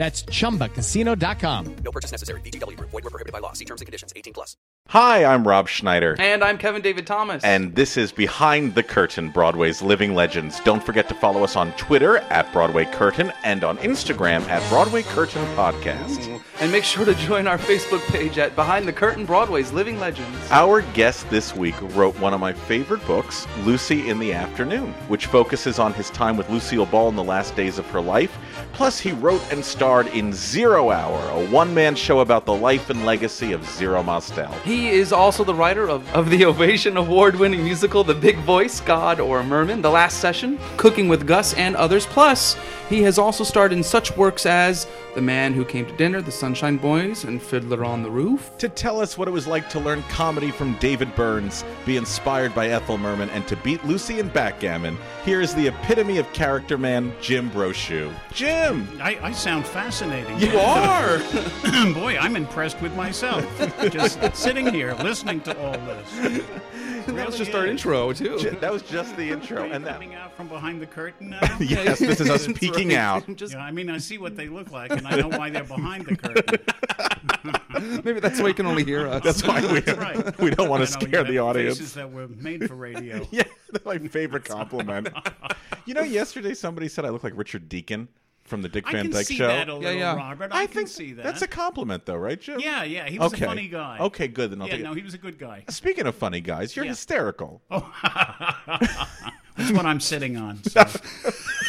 That's chumbacasino.com. No purchase necessary. VGW Group. Void were prohibited by law. See terms and conditions. 18 plus. Hi, I'm Rob Schneider. And I'm Kevin David Thomas. And this is Behind the Curtain, Broadway's Living Legends. Don't forget to follow us on Twitter at Broadway Curtain and on Instagram at Broadway Curtain Podcast. And make sure to join our Facebook page at Behind the Curtain Broadway's Living Legends. Our guest this week wrote one of my favorite books, Lucy in the Afternoon, which focuses on his time with Lucille Ball in the last days of her life. Plus, he wrote and starred in Zero Hour, a one man show about the life and legacy of Zero Mostel. He is also the writer of, of the Ovation Award winning musical The Big Voice, God or Merman, The Last Session, Cooking with Gus, and others. Plus, he has also starred in such works as The Man Who Came to Dinner, The Sunshine Boys, and Fiddler on the Roof. To tell us what it was like to learn comedy from David Burns, be inspired by Ethel Merman, and to beat Lucy in backgammon, here is the epitome of character man, Jim Brochu. Jim! I, I sound fascinating. You are! Boy, I'm impressed with myself. Just sitting here listening to all this. that was just our intro, too. That was just the intro. Really and that, coming out from behind the curtain now? yes, this is us peeking right. out. Just- Yeah, I mean, I see what they look like, and I know why they're behind the curtain. Maybe that's why you can only hear us. That's why we, That's right. we don't want to You know, scare the audience. Faces that were made for radio. Yeah, that's my favorite compliment. you know, yesterday somebody said I look like Richard Deacon from the Dick I Van can Dyke see Show. that a little, yeah. Robert. I, I can think see that. that's a compliment, though, right, Jim? yeah, yeah. He was Okay. a funny guy. Okay, good. Then I'll Yeah, take it. no, he was a good guy. Speaking of funny guys, you're Yeah. hysterical. That's what I'm sitting on. So.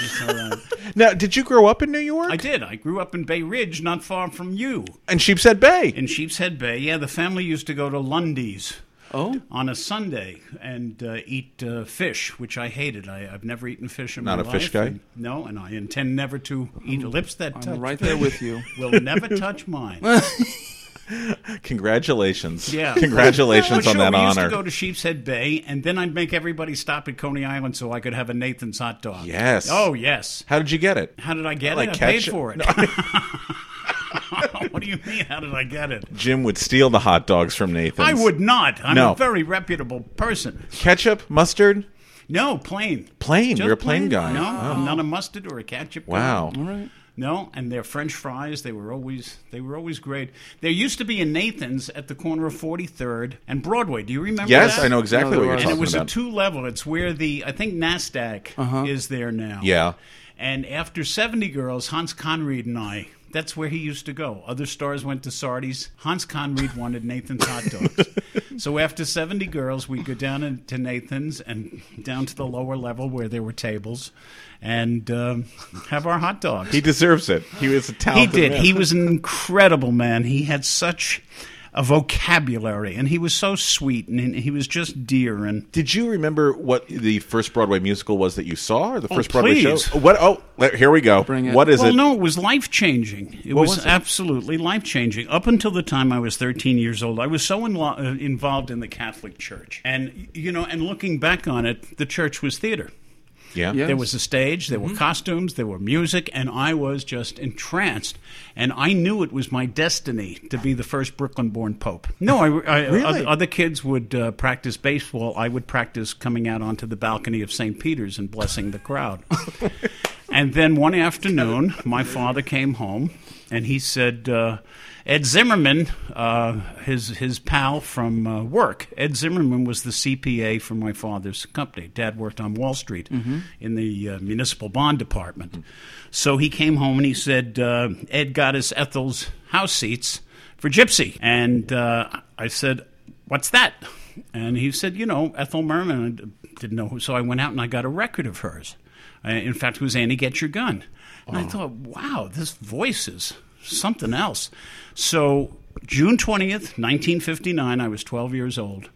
It's all right. Now, did you grow up in New York? I did. I grew up in Bay Ridge, not far from you. In Sheepshead Bay. In Sheepshead Bay, yeah, the family used to go to Lundy's Oh, on a Sunday and uh, eat uh, fish, which I hated. I, I've never eaten fish in Not my a fish guy? and- no, and I intend never to eat lips that touch. I'm right there with you. Will never touch mine. Congratulations. Yeah. Congratulations Well, on sure, that we used honor. to go to Sheepshead Bay, and then I'd make everybody stop at Coney Island so I could have a Nathan's hot dog. Yes. Oh, yes. How did you get it? How did I get Like it? I paid for it. what do you mean? How did I get it? Jim would steal the hot dogs from Nathan. I would not. I'm No. a very reputable person. Ketchup, mustard, No, plain. plain. Just You're a plain, guy. No, Oh. I'm not a mustard or a ketchup. guy. Wow. All right. No, and their French fries, they were always they were always great. There used to be a Nathan's at the corner of 43rd and Broadway. Do you remember Yes, that? I know exactly No, what you're was. And it was about. a two level. It's where the I think Nasdaq uh-huh. is there now. Yeah. And after 70 Girls, Hans Conried and I, that's where he used to go. Other stars went to Sardi's. Hans Conried wanted Nathan's hot dogs. so after 70 Girls, we'd go down to Nathan's and down to the lower level where there were tables and um, have our hot dogs. He deserves it. He was a talented He did. man. He was an incredible man. He had such a vocabulary, and he was so sweet, and he was just dear. And Did you remember what the first Broadway musical was that you saw, or the Oh, first Broadway please. show? What? Oh, here we go. Bring it. What is well, it? no, it was life changing. It What was, was it? absolutely life changing. Up until the time I was 13 years old, I was so inlo- uh, involved in the Catholic Church, and you know, and looking back on it, the church was theater. Yeah. Yeah. There was a stage, there Mm-hmm. were costumes, there were music, and I was just entranced. And I knew it was my destiny to be the first Brooklyn born Pope. No, I, I, Really? other, other kids would uh, practice baseball. I would practice coming out onto the balcony of St. Peter's and blessing the crowd. and then one afternoon, my father came home and he said uh, Ed Zimmerman, uh, his his pal from uh, work. Ed Zimmerman was the CPA for my father's company. Dad worked on Wall Street in the uh, municipal bond department. So he came home and he said uh, Ed got us Ethel's house seats for Gypsy, and uh, I said, "What's that?" And he said, "You know, Ethel Merman." I didn't know, who, so I went out and I got a record of hers. Uh, in fact, it was Annie Get Your Gun. And I thought, wow, this voice is something else. So, June 20th, 1959, I was 12 years old.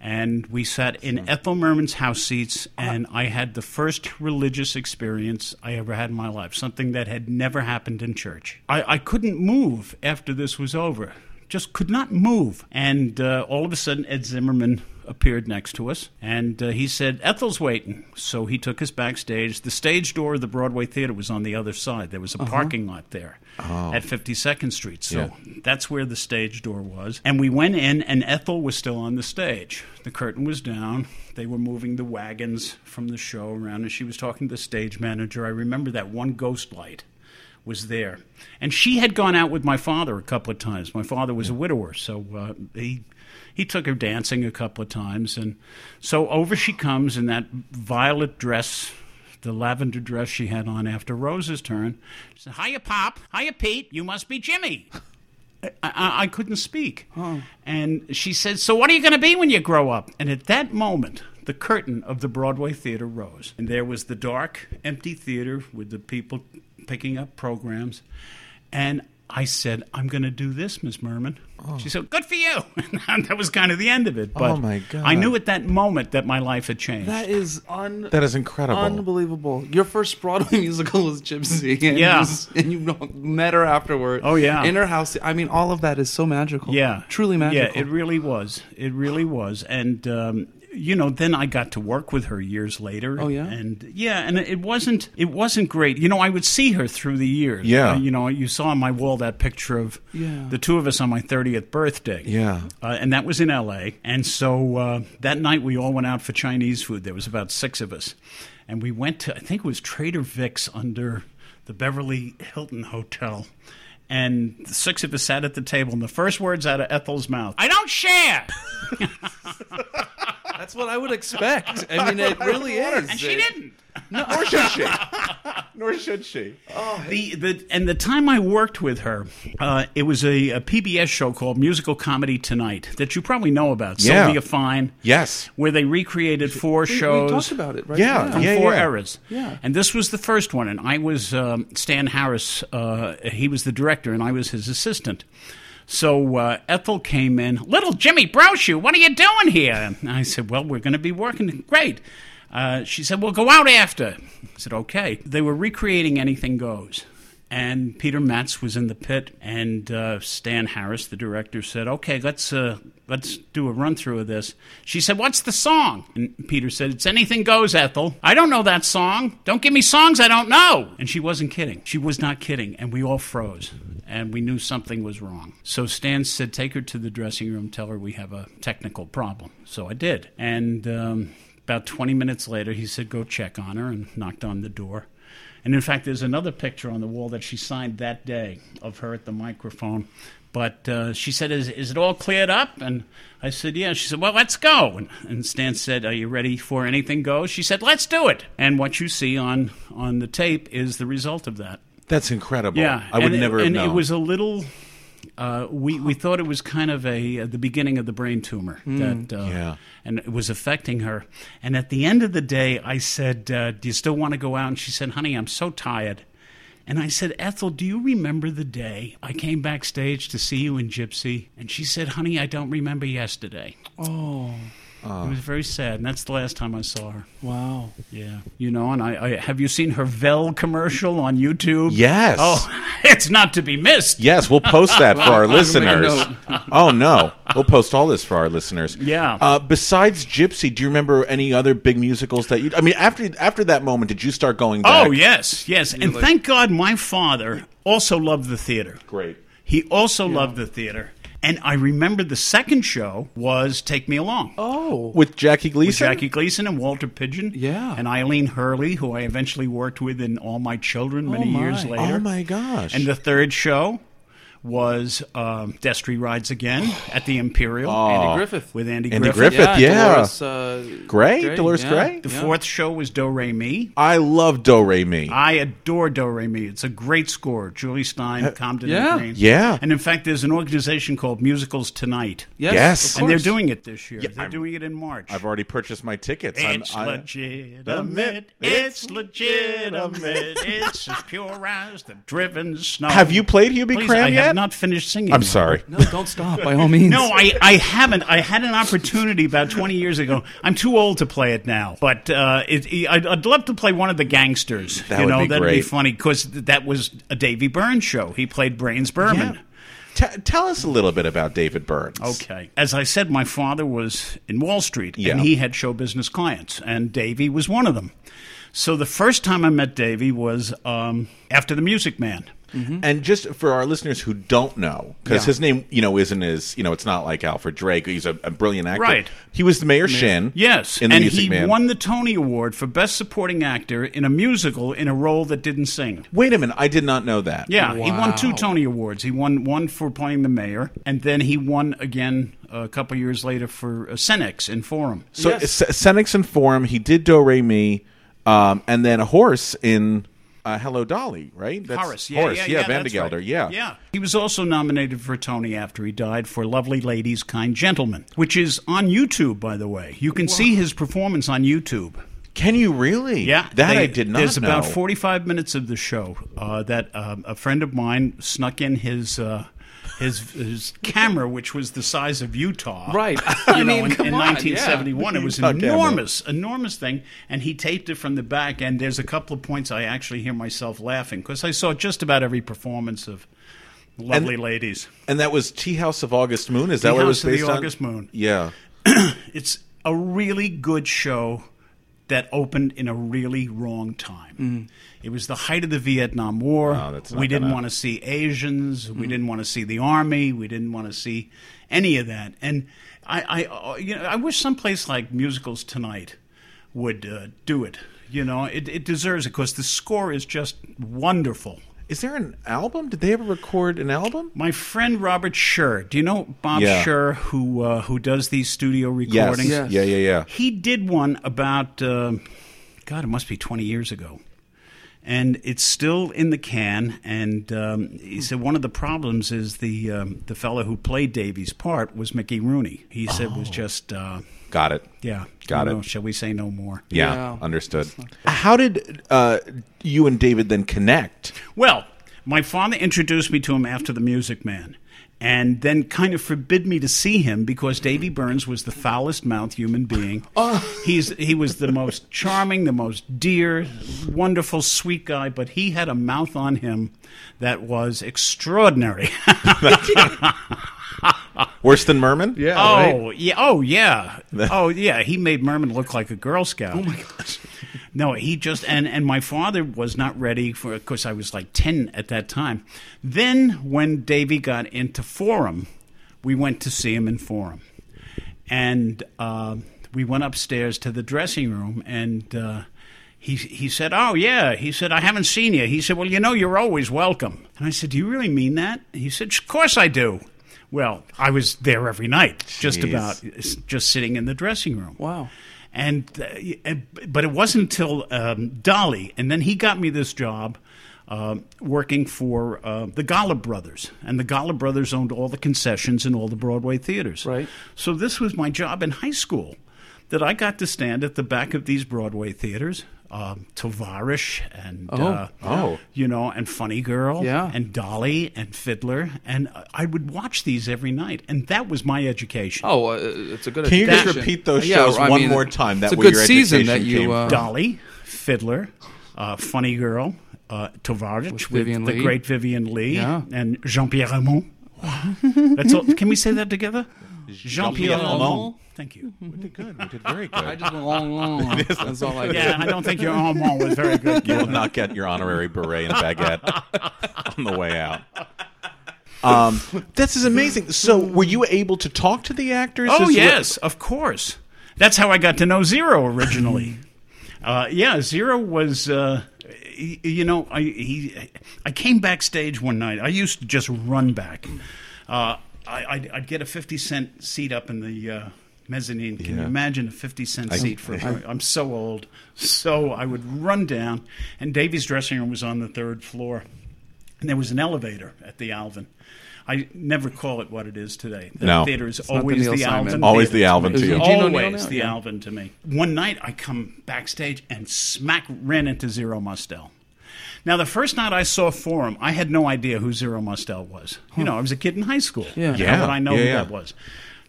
And we sat in Ethel Merman's house seats, and I had the first religious experience I ever had in my life, something that had never happened in church. I, I couldn't move after this was over, just could not move. And uh, all of a sudden, Ed Zimmerman appeared next to us, and uh, he said, Ethel's waiting. So he took us backstage. The stage door of the Broadway Theater was on the other side. There was a parking lot there at 52nd Street. So that's where the stage door was. And we went in, and Ethel was still on the stage. The curtain was down. They were moving the wagons from the show around, and she was talking to the stage manager. I remember that one ghost light was there. And she had gone out with my father a couple of times. My father was a widower, so uh, he he took her dancing a couple of times. And so over she comes in that violet dress, the lavender dress she had on after Rose's turn. She said, Hiya, Pop. Hiya, Pete. You must be Jimmy. I, I, I couldn't speak. And she said, So what are you going to be when you grow up? And at that moment, the curtain of the Broadway theater rose. And there was the dark, empty theater with the people picking up programs. And I said, I'm going to do this, Miss Merman. She said, Good for you. And that was kind of the end of it. But Oh, my God. I knew at that moment that my life had changed. That is un- That is incredible. unbelievable. Your first Broadway musical was Gypsy, and Yeah. you, and you met her afterward. Oh, yeah. in her house. I mean, all of that is so magical. Yeah, truly magical. Yeah, it really was. It really was, and um, you know, then I got to work with her years later. Oh, yeah? and yeah, and it wasn't it wasn't great. You know, I would see her through the years. Yeah. Uh, you know, you saw on my wall that picture of Yeah. the two of us on my thirtieth birthday. Yeah. uh, and that was in L.A. And so uh, that night we all went out for Chinese food. There was about six of us, and we went to I think it was Trader Vic's under the Beverly Hilton Hotel. And the six of us sat at the table, and the first words out of Ethel's mouth, "I don't share," That's what I would expect. I mean, it really is. and she didn't. Nor should she. Nor should she. Oh, The, the and the time I worked with her, uh, it was a, a PBS show called Musical Comedy Tonight that you probably know about. Yeah. Sylvia Fine. Yes. where they recreated four We, shows. we talked about it, right? Yeah. from Yeah, four yeah. eras. Yeah. And this was the first one, and I was um, Stan Harris. Uh, he was the director, and I was his assistant. So uh, Ethel came in, little Jimmy Brochu, what are you doing here? And I said, well, we're going to be working. Great. Uh, she said, well, go out after. I said, okay. They were recreating Anything Goes. And Peter Matz was in the pit, and uh, Stan Harris, the director, said, "Okay, let's uh, let's do a run through of this." She said, "What's the song?" And Peter said, "It's Anything Goes, Ethel." I don't know that song. Don't give me songs I don't know. And she wasn't kidding. She was not kidding, and we all froze, and we knew something was wrong. So Stan said, "Take her to the dressing room. Tell her we have a technical problem." So I did, and. Um, about 20 minutes later, he said, Go check on her, and knocked on the door. And in fact, there's another picture on the wall that she signed that day of her at the microphone. But uh, she said, is, is it all cleared up? And I said, Yeah. She said, Well, let's go. And, and Stan said, Are you ready for anything goes? She said, Let's do it. And what you see on, on the tape is the result of that. That's incredible. Yeah, I would and never have And known. it was a little. Uh, we we thought it was kind of a uh, the beginning of the brain tumor that uh, Yeah. and it was affecting her. And at the end of the day, I said, uh, "Do you still want to go out?" And she said, "Honey, I'm so tired." And I said, "Ethel, do you remember the day I came backstage to see you in Gypsy?" And she said, "Honey, I don't remember yesterday." Oh, It was very sad, and that's the last time I saw her. wow. Yeah, you know. And I, I have you seen her Vel commercial on YouTube? Yes. Oh, it's not to be missed. Yes, we'll post that for our listeners. oh no, we'll post all this for our listeners. Yeah. Uh, besides Gypsy, do you remember any other big musicals that you? I mean, after after that moment, did you start going back? Oh yes, yes, and thank God my father also loved the theater. Great. He also loved the theater, And I remember the second show was Take Me Along. Oh. With Jackie With Gleason? Jackie Gleason and Walter Pidgeon. Yeah. And Eileen Herlie, who I eventually worked with in All My Children many oh, my. years later. Oh my gosh. And the third show was um, Destry Rides Again at the Imperial. Andy Griffith. With Andy, Andy Griffith. Griffith. yeah. Dolores, uh, Gray? Dolores Gray? The yeah. fourth show was Do Re Mi. I love Do Re Mi. I adore Do Re Mi. It's a great score. Jule Styne, Comden yeah. and Green. Yeah. And in fact, there's an organization called Musicals Tonight. Yes. Yes. of And they're course. doing it this year. they're I'm- doing it in March. I've already purchased my tickets. I'm- It's I- legitimate. It's legitimate. it's as pure as the driven snow. Have you played Hubie Please, Cram I yet? Have not finished singing. I'm sorry. No, don't stop, by all means. No, I, I haven't. I had an opportunity about 20 years ago. I'm too old to play it now, but uh, it, I'd, I'd love to play one of the gangsters. That you would know, be that'd be funny because that was a Davy Burns show. He played Brains Berman. T- tell us a little bit about David Burns. Okay. As I said, my father was in Wall Street, Yeah. and he had show business clients, and Davy was one of them. So the first time I met Davy was um, after the Music Man. And just for our listeners who don't know, because Yeah. his name, you know, isn't as you know, it's not like Alfred Drake. He's a, a brilliant actor. Right. He was the Mayor Shinn. Yes, In the and Music he Man. won the Tony Award for Best Supporting Actor in a musical in a role that didn't sing. Wait a minute, I did not know that. Yeah, he won two Tony Awards. He won one for playing the mayor, and then he won again a couple years later for uh, Senex in Forum. So Yes. S- Senex and Forum, he did Do Re Mi, um, and then a horse in uh, Hello Dolly, right? That's Horace, yeah, Horace, yeah, yeah, yeah, Vandergelder, right. yeah. yeah. He was also nominated for Tony after he died for "Lovely Ladies, Kind Gentlemen," which is on YouTube, by the way. You can see his performance on YouTube. Can you really? Yeah, that they- I did not There's know. about 45 minutes of the show uh, that um, a friend of mine snuck in his. Uh, his, his camera, which was the size of Utah, Right. You I know, mean, in, come in on, 1971, it was Utah camera. enormous, enormous thing, and he taped it from the back. And there's a couple of points I actually hear myself laughing because I saw just about every performance of Lovely Ladies. and that was Tea House of August Moon. Is that Tea what it was House of the on? August Moon. Yeah. It's a really good show that opened in a really wrong time. It was the height of the Vietnam War. Oh, we didn't gonna- want to see Asians. We didn't want to see the army. We didn't want to see any of that. And I, I, uh, you know, I wish someplace like Musicals Tonight would uh, do it. You know, it, it deserves it because the score is just wonderful. Is there an album? Did they ever record an album? My friend Robert Scher, do you know Bob Yeah. Scher, who uh, who does these studio recordings? Yes. Yeah, yeah, yeah. He did one about, uh, God, it must be 20 years ago. And it's still in the can. And um, he said one of the problems is the um, the fellow who played Davy's part was Mickey Rooney. He said was just, uh, Got it. yeah. Got you know, it. Shall we say no more? Yeah, Yeah. understood. How did uh, you and David then connect? Well, my father introduced me to him after The Music Man, and then kind of forbid me to see him because Davy Burns was the foulest mouthed human being. He's he was the most charming, the most dear, wonderful, sweet guy, but he had a mouth on him that was extraordinary. Worse than Merman? Yeah. Oh yeah. Oh yeah. oh yeah. He made Merman look like a Girl Scout. Oh my gosh. No, he just and and my father was not ready for. Of course, I was like ten at that time. Then when Davy got into Forum, we went to see him in Forum, and uh, we went upstairs to the dressing room and. Uh, he, he said, Oh, yeah. He said, I haven't seen you. He said, Well, you know, you're always welcome. And I said, Do you really mean that? He said, Of course I do. Well, I was there every night, just about, just sitting in the dressing room. Wow. And, uh, but it wasn't until um, Dolly, and then he got me this job uh, working for uh, the Gollop Brothers, and the Gollop Brothers owned all the concessions in all the Broadway theaters. Right. So this was my job in high school, that I got to stand at the back of these Broadway theaters. Um, Tovarich and Oh. uh, Oh. you know, and Funny Girl, Yeah. and Dolly and Fiddler, and I would watch these every night, and that was my education. Oh, uh, it's a good. Can you just repeat those Yeah, shows I one mean, more time? That it's a way good your season that you. Uh, Dolly, Fiddler, uh, Funny Girl, uh, Tovarich with, Vivien the Lee. great Vivien Leigh, Yeah. and Jean-Pierre Aumont. That's all. Can we say that together? Jean Pierre Jean-Pierre Aumont. Raymond. Thank you. We did good. We did very good. I just went long, long. That's all I Yeah, did. I don't think your Raymond was very good. you will not get your honorary beret and baguette on the way out. Um, this is amazing. So, were you able to talk to the actors? Oh as- yes, of course. That's how I got to know Zero originally. uh, yeah, Zero was. Uh, y- you know, I he, I came backstage one night. I used to just run back. Uh, I, I'd, I'd get a fifty cent seat up in the uh, mezzanine. Can you imagine a fifty cent seat for? i I'm so old. So I would run down, and Davy's dressing room was on the third floor, and there was an elevator at the Alvin. I never call it what it is today. The No. theater is not the always Neil the, Simon. Alvin. Always the Alvin me. to you. Is O'Neill Always now? the Yeah. Alvin to me. One night I come backstage and smack ran into Zero Mostel. Now the first night I saw Forum, I had no idea who Zero Mostel was. You know, I was a kid in high school. Yeah. How Yeah. would I know Yeah, who yeah. that was?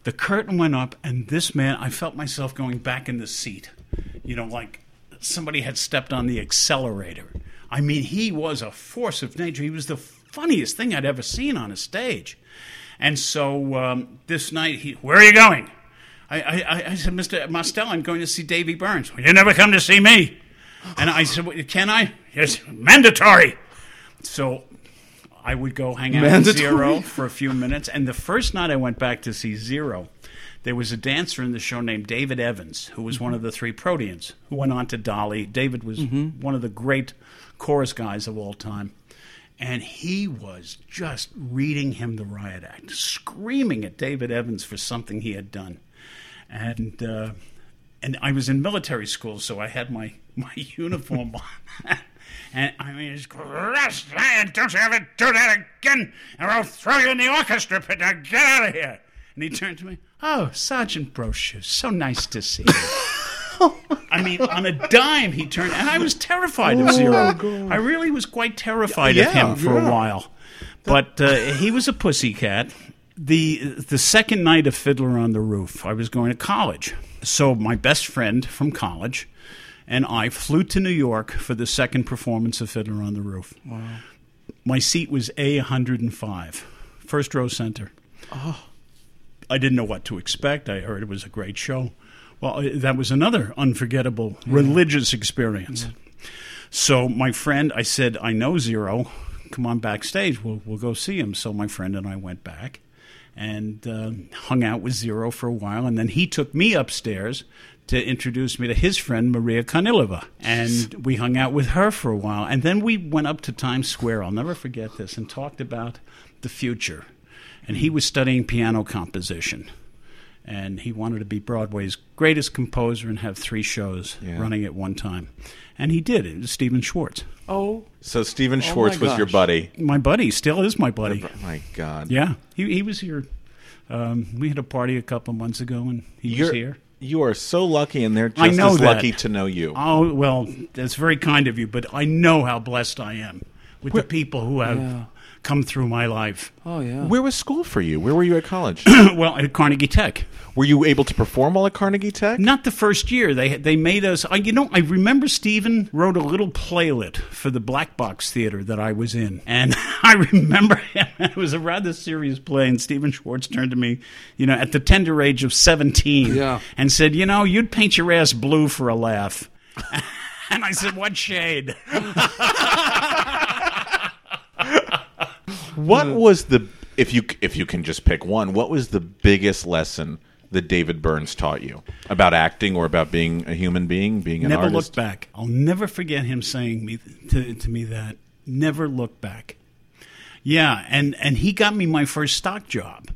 The curtain went up, and this man, I felt myself going back in the seat. You know, like somebody had stepped on the accelerator. I mean, he was a force of nature. He was the funniest thing I'd ever seen on a stage. And so um, this night, he, where are you going? I, I, I said, Mr. Mostel, I'm going to see Davy Burns. Well, you never come to see me. And I said, "Well, can I? Yes, mandatory. So I would go hang out with Mandatory? Zero for a few minutes. And the first night I went back to see Zero, there was a dancer in the show named David Evans, who was one of the three Proteans, who went on to Dolly. David was one of the great chorus guys of all time. And he was just reading him the riot act, screaming at David Evans for something he had done. And uh, and I was in military school, so I had my, my uniform on. And I mean, it's "Rest, Ryan, don't you ever do that again, or I'll throw you in the orchestra pit. Now get out of here. And he turned to me, Oh, Sergeant Brochu, so nice to see you. I mean, on a dime, he turned, and I was terrified of Zero. I really was quite terrified of him for a while. But uh, he was a pussycat. The the second night of Fiddler on the Roof, I was going to college. So my best friend from college and I flew to New York for the second performance of Fiddler on the Roof. Wow. My seat was A105, first row center. Oh. I didn't know what to expect. I heard it was a great show. Well, uh, that was another unforgettable religious experience. So my friend, I said, I know Zero. Come on backstage. We'll we'll go see him. So my friend and I went back and uh, hung out with Zero for a while, and then he took me upstairs to introduce me to his friend Maria Karnilova, and we hung out with her for a while, and then we went up to Times Square. I'll never forget this, and talked about the future. And he was studying piano composition and he wanted to be Broadway's greatest composer and have three shows Yeah. running at one time. And he did. It was Stephen Schwartz. Oh, So, Stephen Oh, Schwartz was your buddy. My buddy, still is my buddy. My God. Yeah, he, he was here. Um, we had a party a couple months ago and he You're, was here. You are so lucky, and they're just I know as that. lucky to know you. Oh, well, that's very kind of you, but I know how blessed I am with the people who have Yeah. Come through my life. oh yeah. Where was school for you? Where were you at college? well, at Carnegie Tech. were you able to perform while at Carnegie Tech? Not the first year. They they made us. I, you know, I remember Stephen wrote a little playlet for the Black Box Theater that I was in, and I remember him. It was a rather serious play, and Stephen Schwartz turned to me, you know, at the tender age of seventeen, Yeah. and said, "You know, you'd paint your ass blue for a laugh." and I said, "What shade?" What was the if you if you can just pick one? What was the biggest lesson that David Burns taught you about acting or about being a human being, being an never artist? Never look back. I'll never forget him saying me to, to me that never look back. Yeah, and and he got me my first stock job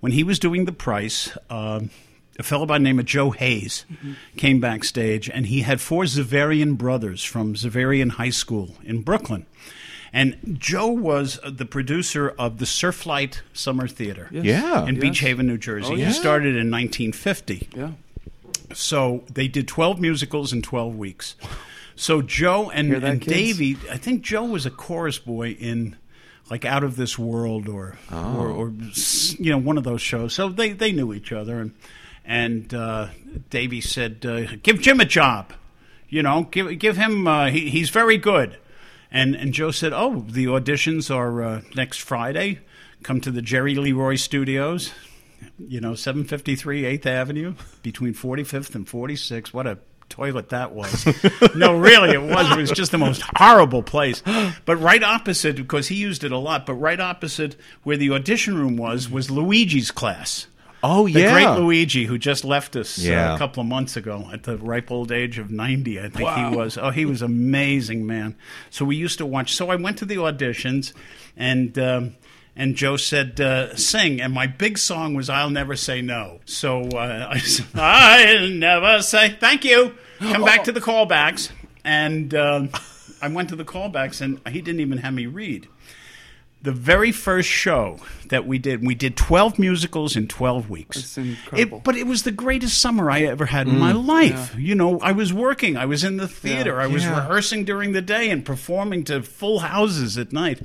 when he was doing the price. Um, a fellow by the name of Joe Hayes came backstage, and he had four Xaverian brothers from Xaverian High School in Brooklyn. And Joe was uh, the producer of the Surflight Summer Theater Yeah. in Beach Haven, New Jersey. yeah. He started in 1950. Yeah. So they did 12 musicals in 12 weeks. So Joe and, Hear that, and kids? Davey, I think Joe was a chorus boy in like Out of This World or, or, or you know, one of those shows. So they, they knew each other. And, and uh, Davey said, uh, give Jim a job. You know, give, give him, uh, he, he's very good. And, and Joe said, oh, the auditions are uh, next Friday. Come to the Jerry Leroy Studios you know, 753 8th Avenue between 45th and 46th. What a toilet that was. no, really, it was. It was just the most horrible place. But right opposite, because he used it a lot, but right opposite where the audition room was, was Luigi's class. Oh The yeah. great Luigi, who just left us uh, a couple of months ago at the ripe old age of 90, I think he was. Oh, he was amazing, man. So we used to watch. So I went to the auditions, and. Um, and Joe said, uh, "Sing." And my big song was "I'll Never Say No." So uh, I said, "I'll never say thank you." Come back to the callbacks, and um, I went to the callbacks, and he didn't even have me read the very first show that we did, we did 12 musicals in 12 weeks. That's incredible. It, but it was the greatest summer I ever had in mm. my life. You know, I was working, I was in the theater, I was Yeah. rehearsing during the day and performing to full houses at night.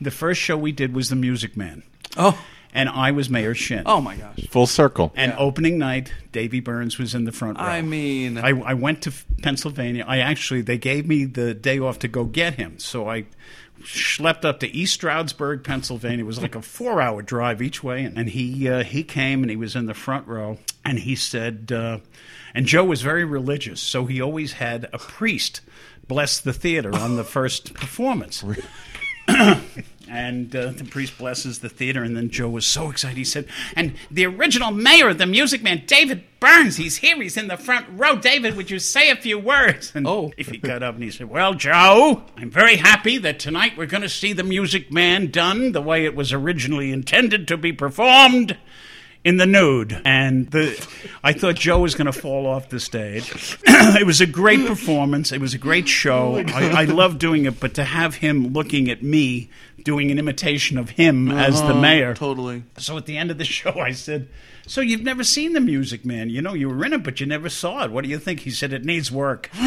The first show we did was The Music Man, Oh, and I was Mayor Shinn. oh my gosh. Full circle. And opening night, Davy Burns was in the front row. I mean, I, I went to Pennsylvania. I actually they gave me the day off to go get him, so I schlepped up to East Stroudsburg, Pennsylvania. It was like a four-hour drive each way, and, and he uh, he came and he was in the front row, and he said, uh, and Joe was very religious, so he always had a priest bless the theater on the first performance. And uh, the priest blesses the theater, and then Joe was so excited. He said, "And the original mayor of the Music Man, David Burns, he's here. He's in the front row. David, would you say a few words?" And Oh. if he got up and he said, "Well, Joe, I'm very happy that tonight we're going to see the Music Man done the way it was originally intended to be performed." In the nude, and the, I thought Joe was going to fall off the stage. it was a great performance. It was a great show. I, I love doing it, but to have him looking at me doing an imitation of him as the Oh, mayor. Totally. So at the end of the show, I said, "So you've never seen the Music Man? You know, you were in it, but you never saw it. What do you think?" He said, "It needs work."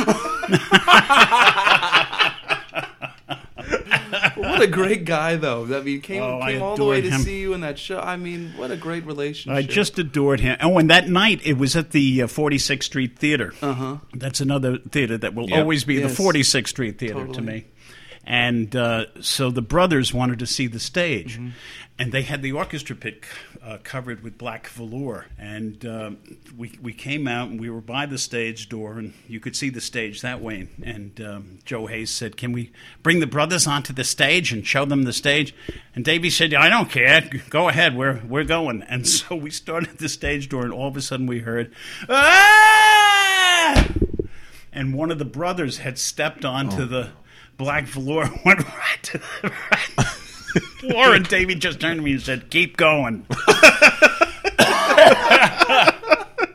What a great guy, though. I mean, came, Oh, came all the way to see you in that show. I mean, what a great relationship. I just adored him. Oh, and that night it was at the uh, 46th Street Theater. Uh-huh. That's another theater that will Yep. always be Yes. the 46th Street Theater to me. And uh, so the brothers wanted to see the stage, Mm-hmm. and they had the orchestra pit uh, covered with black velour. And um we we came out and we were by the stage door, and you could see the stage that way. And um, Joe Hayes said, "Can we bring the brothers onto the stage and show them the stage?" And Davey said, "I don't care. Go ahead. We're we're going." And so we started at the stage door, and all of a sudden we heard, "Ah!" and one of the brothers had stepped onto the black velour, went right to the right floor, and Davey just turned to me and said, "Keep going."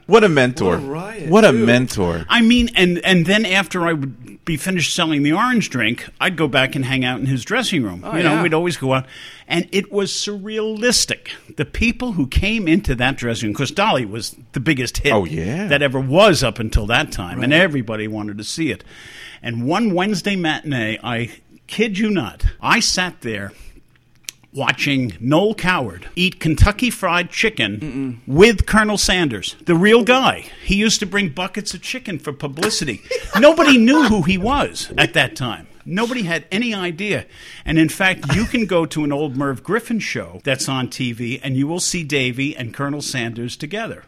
What a mentor. What a riot, What a mentor. I mean, and and then after I would be finished selling the orange drink, I'd go back and hang out in his dressing room. Oh, you know, yeah. we'd always go out, and it was surrealistic. The people who came into that dressing room, because Dolly was the biggest hit Oh, yeah. that ever was up until that time, and everybody wanted to see it. And one Wednesday matinee, I kid you not, I sat there watching Noel Coward eat Kentucky Fried Chicken with Colonel Sanders, the real guy. He used to bring buckets of chicken for publicity. Nobody knew who he was at that time. Nobody had any idea. And in fact, you can go to an old Merv Griffin show that's on TV and you will see Davy and Colonel Sanders together.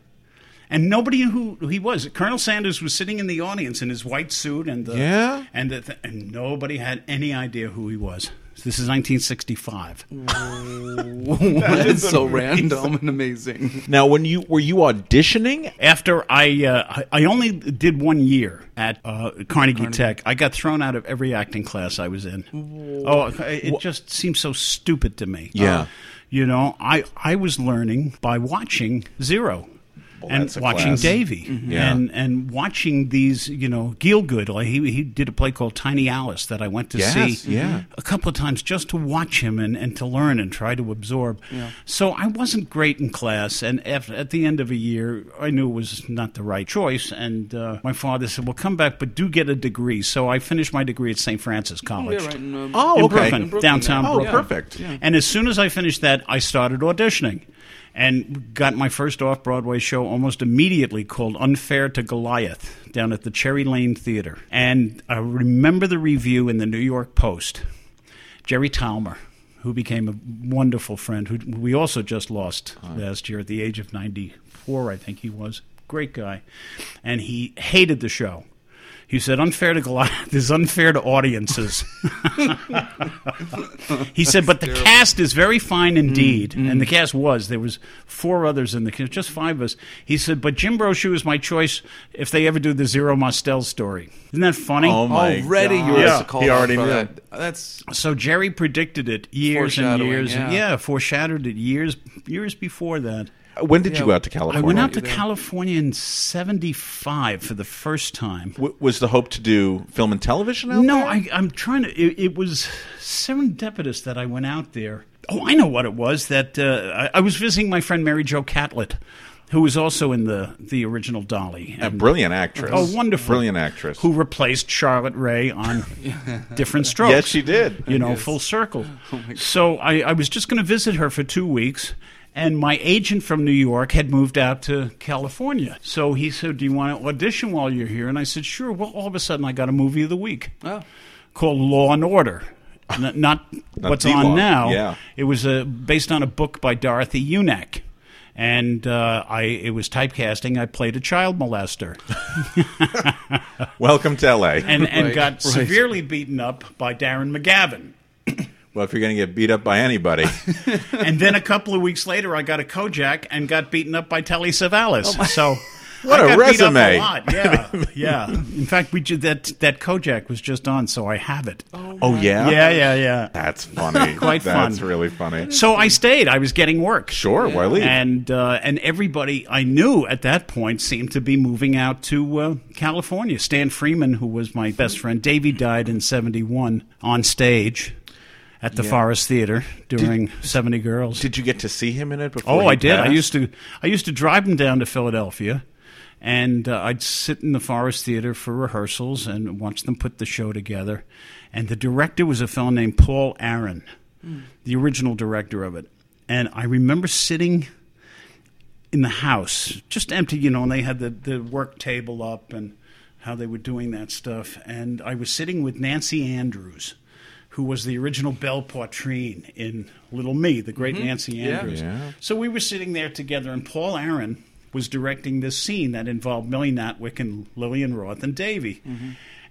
And nobody knew who he was. Colonel Sanders was sitting in the audience in his white suit, and the, Yeah? and the th- and nobody had any idea who he was. This is 1965. That's so random and amazing. Now, when you were you auditioning? After I, uh, I I only did one year at uh, Carnegie, Tech. I got thrown out of every acting class I was in. Oh, it just seems so stupid to me. Yeah. Uh, you know, I I was learning by watching Zero. And that's a watching class. Davy Yeah. and and watching these, you know, Gielgud. Like he he did a play called Tiny Alice that I went to Yes, see yeah. a couple of times just to watch him and, and to learn and try to absorb. So I wasn't great in class, and at, at the end of a year, I knew it was not the right choice. And uh, my father said, "Well, come back, but do get a degree." So I finished my degree at St. Francis College. Yeah, right. In, um, Oh, okay. Brooklyn, In Brooklyn, downtown yeah. Oh, Brooklyn. perfect. And as soon as I finished that, I started auditioning and got my first off Broadway show almost immediately called Unfair to Goliath down at the Cherry Lane Theater. And I remember the review in the New York Post. Jerry Talmer, who became a wonderful friend, who we also just lost last year at the age of 94, I think he was. Great guy. And he hated the show. He said, "Unfair to Goli- this is unfair to audiences." he said, "But the cast is very fine indeed, mm, and the mm. cast was. There was four others in the cast, just five of us." He said, "But Jim Brochu is my choice if they ever do the Zero Mostel story. Isn't that funny?" Oh, my Already, God. you were Yeah. called He already knew. that. That's So Jerry predicted it years and years. yeah. yeah, foreshadowed it years years before that. When did you go out to California? I went out to. California in '75 for the first time. W- was the hope to do film and television out No, there? I, I'm trying to. It, it was serendipitous that I went out there. Oh, I know what it was. That uh, I, I was visiting my friend Mary Jo Catlett, who was also in the the original Dolly. A brilliant actress. Oh, wonderful! Brilliant actress. who replaced Charlotte Rae on Diff'rent Strokes. Yes, she did. You know, full circle. so I, I was just going to visit her for two weeks, and my agent from New York had moved out to California. So he said, "Do you want to audition while you're here?" And I said, "Sure." Well, all of a sudden, I got a movie of the week oh, called Law and Order. N- not what's on now. yeah. It was uh, based on a book by Dorothy Uhnak. And uh, I, it was typecasting. I played a child molester, Welcome to LA. and and Right, got right. severely beaten up by Darren McGavin. Well, if you're going to get beat up by anybody, and then a couple of weeks later, I got a Kojak and got beaten up by Telly Savalas. so What I a got beat up resume. a lot. Yeah, yeah. In fact, we ju- that that Kojak was just on, so I have it. oh yeah, yeah, yeah, yeah. That's funny. Quite That's fun. really funny. So I stayed. I was getting work. Sure, why leave? And uh, and everybody I knew at that point seemed to be moving out to uh, California. Stan Freeman, who was my best friend, Davey died in '71 on stage at the Forrest Theater during '70 Girls. Did you get to see him in it before? Oh, I did. I used to. I used to drive him down to Philadelphia, and uh, I'd sit in the Forrest Theater for rehearsals and watch them put the show together. And the director was a fellow named Paul Aaron, the original director of it. And I remember sitting in the house, just empty, you know, and they had the, the work table up and how they were doing that stuff. And I was sitting with Nancy Andrews, who was the original Belle Poitrine in Little Me, the great Nancy Andrews. Yeah. So we were sitting there together, and Paul Aaron was directing this scene that involved Millie Natwick and Lillian Roth and Davy.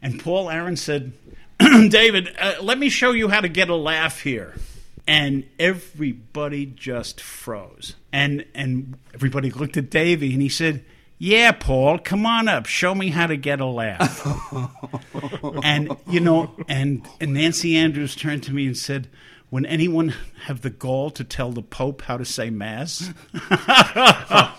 And Paul Aaron said, David, uh, let me show you how to get a laugh here. And everybody just froze. And and everybody looked at Davy and he said, Yeah, Paul, come on up. Show me how to get a laugh. and you know, and, and Nancy Andrews turned to me and said, When anyone have the gall to tell the Pope how to say mass?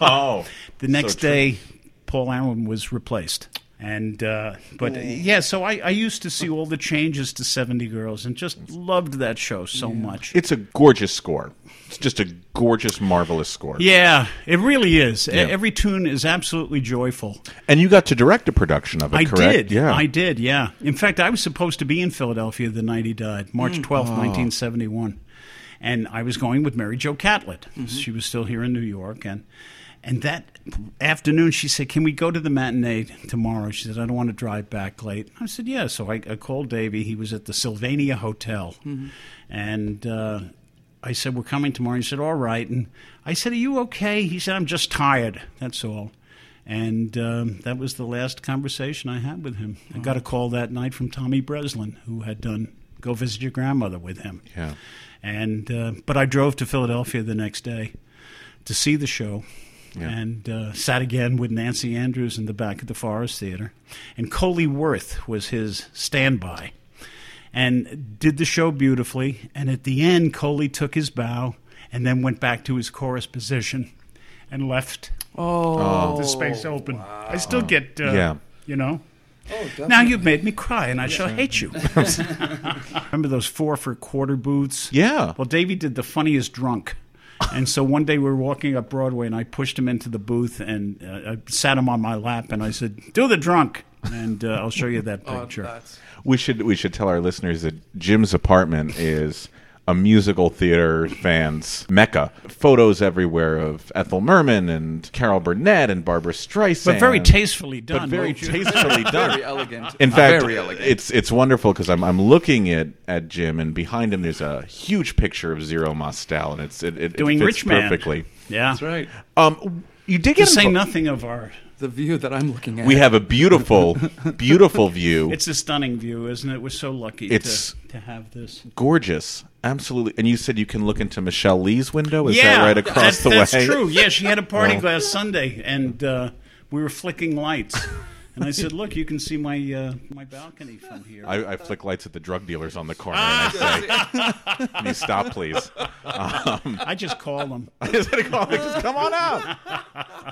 Oh, The next true. day, Paul Allen was replaced. And uh, but yeah, so I, I used to see all the changes to Seventy Girls and just loved that show so much. it's a gorgeous score. It's just a gorgeous, marvelous score. yeah, it really is. Yeah. Every tune is absolutely joyful. And you got to direct a production of it, I correct? did. Yeah. I did. Yeah. In fact, I was supposed to be in Philadelphia the night he died, March mm. twelfth, oh. nineteen seventy one, and I was going with Mary Jo Catlett. Mm-hmm. She was still here in New York, and and that afternoon she said, "Can we go to the matinee tomorrow?" She said, "I don't want to drive back late." I said, "Yeah." So I, I called Davey. He was at the Sylvania Hotel, mm-hmm. and. Uh, I said, We're coming tomorrow. He said, All right. And I said, Are you okay? He said, I'm just tired. That's all. And um, that was the last conversation I had with him. I got a call that night from Tommy Breslin, who had done Go Visit Your Grandmother with him. Yeah. And uh, but I drove to Philadelphia the next day to see the show, and uh, sat again with Nancy Andrews in the back of the Forrest Theater, and Coley Worth was his standby, and did the show beautifully. And at the end, Coley took his bow and then went back to his chorus position and left oh, the space open. I still get, uh, Yeah. you know. Oh, now you've made me cry, and I shall hate you. Remember those four for quarter booths? Yeah. Well, Davey did the funniest drunk. And so one day we were walking up Broadway, and I pushed him into the booth and uh, I sat him on my lap, and I said, "Do the drunk," and uh, I'll show you that Oh, picture. that's- We should we should tell our listeners that Jim's apartment is a musical theater fans mecca. Photos everywhere of Ethel Merman and Carol Burnett and Barbra Streisand, but very tastefully done. but very won't you? tastefully done. very elegant. In fact, very elegant. it's it's wonderful because I'm I'm looking at at Jim and behind him there's a huge picture of Zero Mostel and it's it, it, Doing it fits Rich Man. perfectly. yeah. That's right. Um, you did To get say nothing of our the view that I'm looking at. We have a beautiful, beautiful view. It's a stunning view, isn't it? We're so lucky It's- to, to have this. gorgeous. Absolutely. And you said you can look into Michele Lee's window? Is yeah, that right across that- the that's way? true. Yeah, she had a party Wow. last Sunday, and uh, we were flicking lights. And I said, "Look, you can see my uh, my balcony from here." I, I flick lights at the drug dealers on the corner and I say, Can you stop, please? Um, I just call them. is it a call? Them. Just come on out.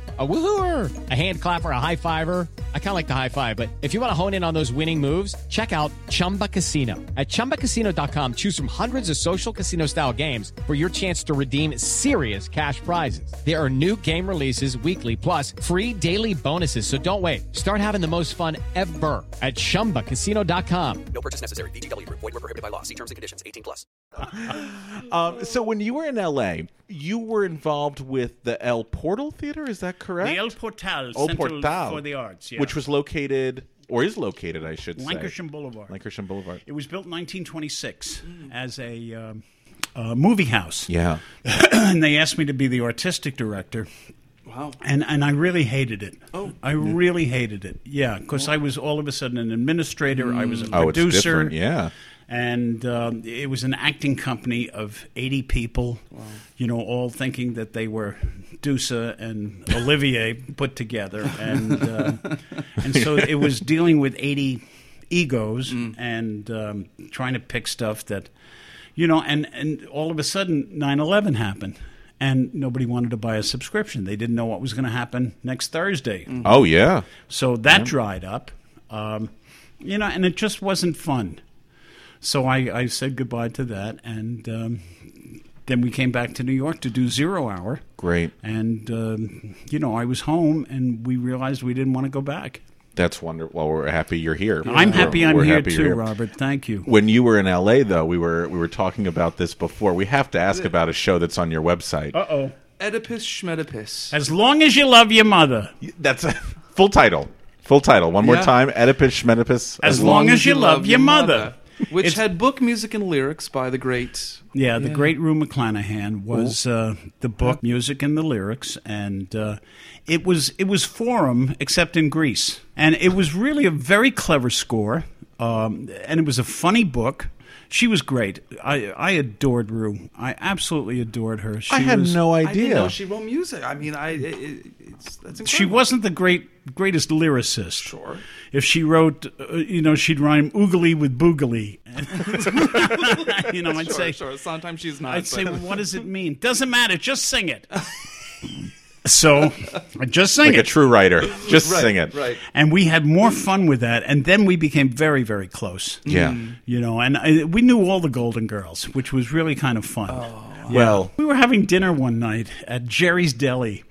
a woohooer, a hand clapper, a high fiver? I kind of like the high five, but if you want to hone in on those winning moves, check out Chumba Casino. At chumbacasino.com, choose from hundreds of social casino style games for your chance to redeem serious cash prizes. There are new game releases weekly, plus free daily bonuses. So don't wait. Start having the most fun ever at chumbacasino.com. No purchase necessary. VGW Group. Void were prohibited by law. See terms and conditions. 18 plus. Um, so when you were in LA, you were involved with the El Portal Theater, is that correct? The El Portal El Center Portal. for the Arts, yeah. Which was located, or is located, I should say. Lankershim Boulevard. Lankershim Boulevard. It was built in 1926 as a um, uh, movie house. Yeah. and they asked me to be the artistic director. Wow. And and I really hated it. Oh, I really hated it. Yeah, because I was all of a sudden an administrator. I was a Oh, it's producer. different. Yeah. And um, it was an acting company of 80 people, you know, all thinking that they were Duse and Olivier put together. And, uh, and so it was dealing with 80 egos and um, trying to pick stuff that, you know, and, and all of a sudden 9 11 happened. And nobody wanted to buy a subscription. They didn't know what was going to happen next Thursday. Oh, yeah. So that dried up, um, you know, and it just wasn't fun. So I, I said goodbye to that, and um, then we came back to New York to do Zero Hour, Great. and um, you know I was home, and we realized we didn't want to go back. That's wonderful. Well, we're happy you're here. I'm happy We're- I'm here happy you're too, Robert. Thank you. When you were in LA, though, we were we were talking about this before. We have to ask about a show that's on your website. Uh oh. Oedipus Schmedipus. As long as you love your mother, That's a full title. Full title. One more time. Oedipus Schmedipus. As long as you love your mother. Which It's- had book, music, and lyrics by the great. Yeah, the great Rue McClanahan was uh, the book, music, and the lyrics, and uh, it was it was Forum except in Greece, and it was really a very clever score, um, and it was a funny book. She was great. I I adored Rue. I absolutely adored her. She I had was, no I didn't know idea. she wrote music. I mean, I it, it, it's that's incredible. She wasn't the great greatest lyricist. Sure. If she wrote, uh, you know, she'd rhyme oogly with boogly. you know, I'd Sure, say sure. Sometimes she's not. I'd say, but- well, what does it mean? Doesn't matter. Just sing it. so I just sang like a true writer. Just right, sing it. Right. and we had more fun with that. And then we became very, very close. Yeah. You know, and I, we knew all the Golden Girls, which was really kind of fun. Oh. Well, We were having dinner one night at Jerry's Deli,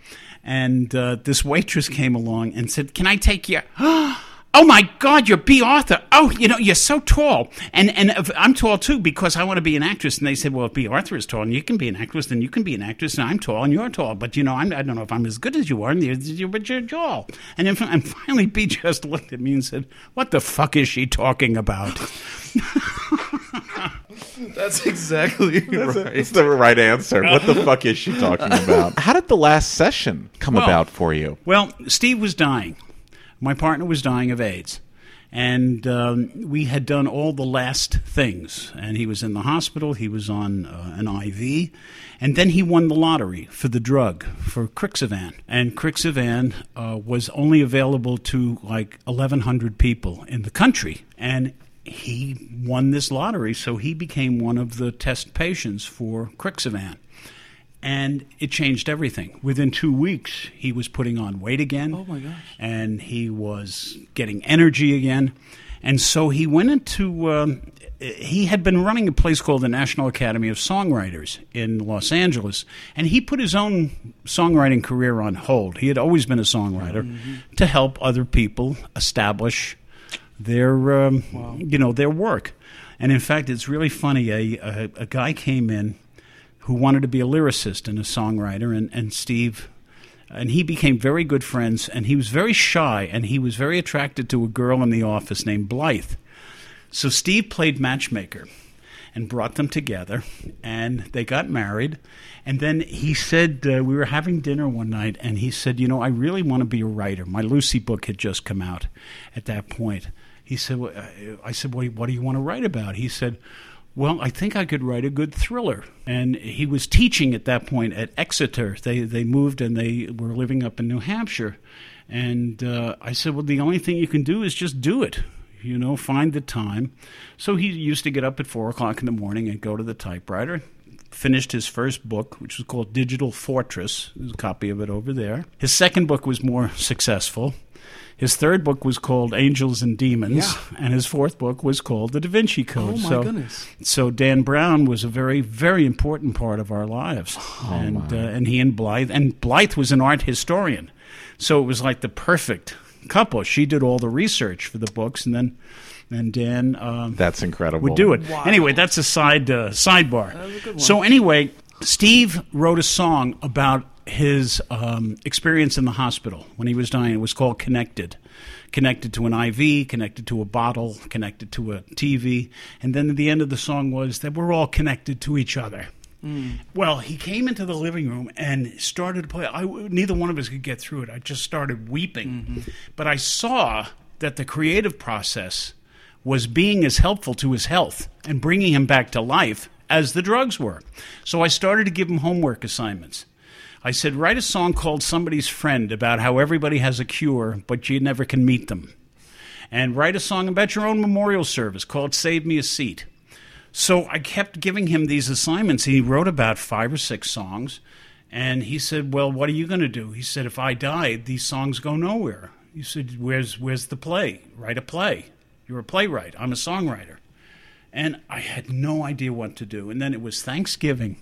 and uh, this waitress came along and said, "Can I take you?" Oh my God, you're Bea Arthur. Oh, you know, you're so tall. And and I'm tall too because I want to be an actress. And they said, well, if Bea Arthur is tall and you can be an actress, then you can be an actress. And I'm tall and you're tall. But, you know, I'm, I don't know if I'm as good as you are. And you're, you're, but you're tall. And, then, and finally, Bea just looked at me and said, what the fuck is she talking about? That's exactly right. it's the right answer. What the fuck is she talking about? How did the last session come Well- about for you? Well, Steve was dying. My partner was dying of AIDS. And um, we had done all the last things. And he was in the hospital. He was on uh, an IV. And then he won the lottery for the drug, for Crixivan. And Crixivan uh, was only available to like 1,100 people in the country. And he won this lottery, so he became one of the test patients for Crixivan and it changed everything. Within two weeks, he was putting on weight again. Oh my gosh. And he was getting energy again. And so he went into. Um, he had been running a place called the National Academy of Songwriters in Los Angeles, and he put his own songwriting career on hold. He had always been a songwriter to help other people establish their, um, you know, their work. And in fact, it's really funny. A, a, a guy came in who wanted to be a lyricist and a songwriter, and, and Steve and he became very good friends and he was very shy and he was very attracted to a girl in the office named Blythe. So Steve played matchmaker and brought them together and they got married and then he said uh, we were having dinner one night and he said you know I really want to be a writer. My Lucy book had just come out at that point. He said well, uh, I said well, what do you want to write about? He said well, I think I could write a good thriller. And he was teaching at that point at Exeter. They they moved and they were living up in New Hampshire. And uh, I said, well, the only thing you can do is just do it. You know, find the time. So he used to get up at four o'clock in the morning and go to the typewriter. Finished his first book, which was called Digital Fortress. There's a copy of it over there. His second book was more successful. His third book was called Angels and Demons, and his fourth book was called The Da Vinci Code. Oh, my so, goodness. So Dan Brown was a very, very important part of our lives, Oh, and uh, and he and Blythe, and Blythe was an art historian, so it was like the perfect couple. She did all the research for the books, and then and Dan um, That's incredible. would do it. Anyway, that's a side uh, sidebar. So anyway, Steve wrote a song about his um, experience in the hospital when he was dying. It was called "Connected." Connected to an IV, connected to a bottle, connected to a TV, and then at the end of the song was that we're all connected to each other. Well, he came into the living room and started to play. I, neither one of us could get through it. I just started weeping. But I saw that the creative process was being as helpful to his health and bringing him back to life as the drugs were. So I started to give him homework assignments. I said, write a song called Somebody's Friend about how everybody has a cure, but you never can meet them. And write a song about your own memorial service called Save Me a Seat. So I kept giving him these assignments. He wrote about five or six songs. And he said, Well, what are you going to do? He said, If I die, these songs go nowhere. He said, Where's, where's the play? Write a play. You're a playwright. I'm a songwriter. And I had no idea what to do. And then it was Thanksgiving,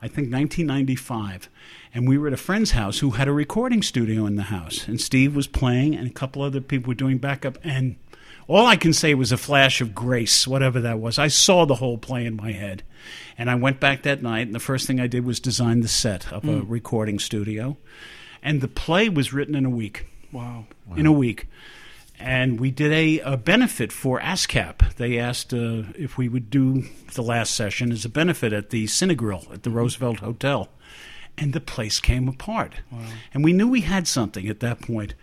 I think 1995. And we were at a friend's house who had a recording studio in the house. And Steve was playing, and a couple other people were doing backup. And all I can say was a flash of grace, whatever that was. I saw the whole play in my head. And I went back that night, and the first thing I did was design the set of a recording studio. And the play was written in a week. Wow. In a week. And we did a, a benefit for ASCAP. They asked uh, if we would do the last session as a benefit at the Cinegrill at the Roosevelt Hotel. And the place came apart. And we knew we had something at that point.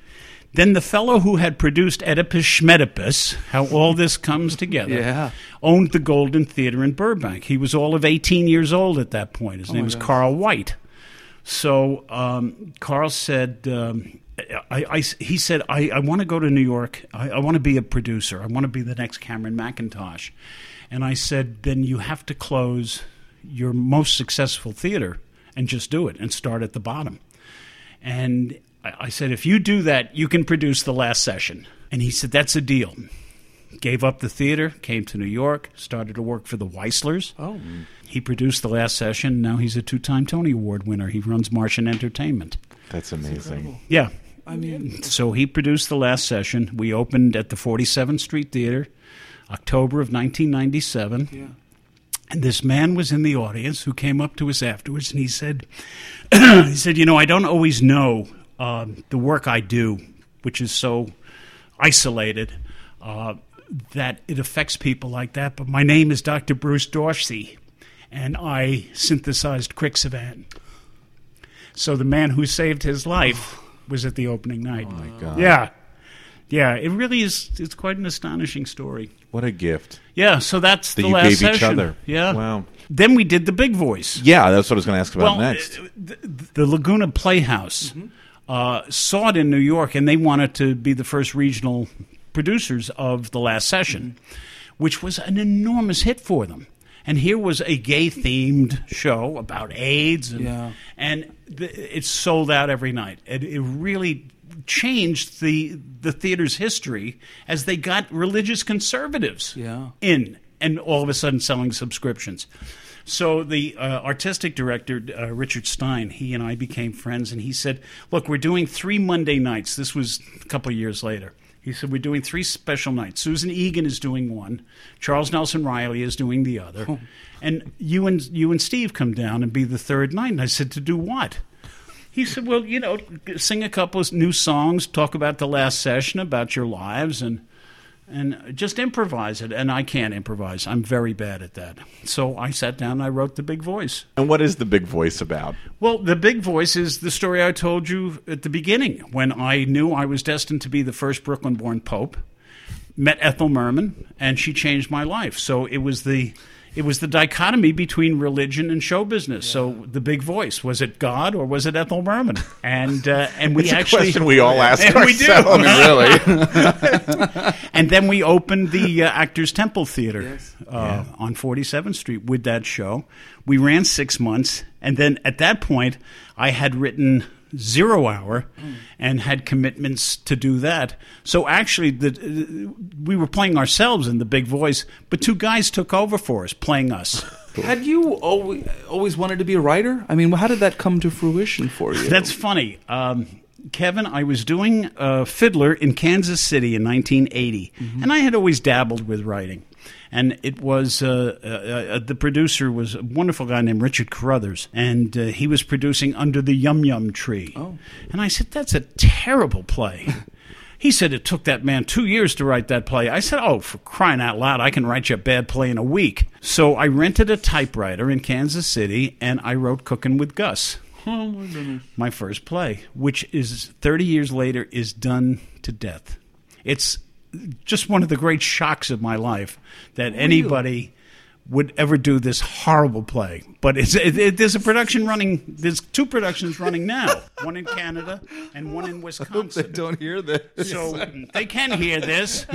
Then the fellow who had produced Oedipus Schmedipus, how all this comes together, Yeah. owned the Golden Theater in Burbank. He was all of 18 years old at that point. His name was Carl White. So um, Carl said, um, I, I- he said, I, I want to go to New York. I, I want to be a producer. I want to be the next Cameron Mackintosh. And I said, then you have to close your most successful theater and just do it and start at the bottom. And I I said, if you do that, you can produce the last session. And he said, that's a deal. Gave up the theater, came to New York, started to work for the Weisslers. Oh. He produced the last session. Now he's a two time Tony Award winner. He runs Martian Entertainment. That's amazing. Yeah. I mean, So he produced the last session. We opened at the 47th Street Theater, October of 1997. yeah. And this man was in the audience who came up to us afterwards, and he said, "He said, you know, I don't always know um, the work I do, which is so isolated, uh, that it affects people like that. But my name is Dr. Bruce Dorsey, and I synthesized Crixivan. So the man who saved his life was at the opening night. Oh my God. Yeah, yeah. It really is. It's quite an astonishing story. What a gift. Yeah, so that's That the you last gave each session. other. Yeah. Wow. Then we did the big voice. Yeah, that's what I was going to ask about well, next. uh, the, the Laguna Playhouse uh, saw it in New York, and they wanted to be the first regional producers of the last session, which was an enormous hit for them. And here was a gay-themed show about AIDS, and Yeah. and th- it sold out every night. It, it really changed the the theater's history as they got religious conservatives Yeah. in and all of a sudden selling subscriptions. So the uh, artistic director uh, Richard Stein, he and I became friends, and he said, "Look, we're doing three Monday nights. This was a couple of years later." He said, "We're doing three special nights. Susan Egan is doing one, Charles Nelson Reilly is doing the other, and you and you and Steve come down and be the third night." And I said, "To do what?" He said, "Well, you know, sing a couple of new songs, talk about the last session, about your lives, and and just improvise it." And I can't improvise; I'm very bad at that. So I sat down and I wrote the Big Voice. And what is the big voice about? Well, the Big Voice is the story I told you at the beginning when I knew I was destined to be the first Brooklyn-born pope. Met Ethel Merman, and she changed my life. So it was the it was the dichotomy between religion and show business. So the Big Voice was it God or was it Ethel Merman? And uh, and we It's a actually question we all ask And we do. ourselves. really? and then we opened the uh, Actors Temple Theater Yes. uh, on 47th Street with that show. We ran six months, and then at that point, I had written Zero Hour and had commitments to do that. So actually, the, we were playing ourselves in the big voice, but two guys took over for us, playing us. Had you always, always wanted to be a writer? I mean, how did that come to fruition for you? That's funny. Um, Kevin, I was doing uh, Fiddler in Kansas City in 1980, and I had always dabbled with writing. And it was uh, uh, uh, the producer was a wonderful guy named Richard Carruthers, and uh, he was producing Under the Yum Yum Tree. Oh. And I said, "That's a terrible play." He said it took that man two years to write that play. I said, Oh, for crying out loud, I can write you a bad play in a week. So I rented a typewriter in Kansas City and I wrote Cooking with Gus. Oh, my goodness. My first play, which is 30 years later, is done to death. It's just one of the great shocks of my life that anybody would ever do this horrible play. But it's, it, it, there's a production running, there's two productions running now one in Canada and one in Wisconsin. they don't hear this. So they can hear this,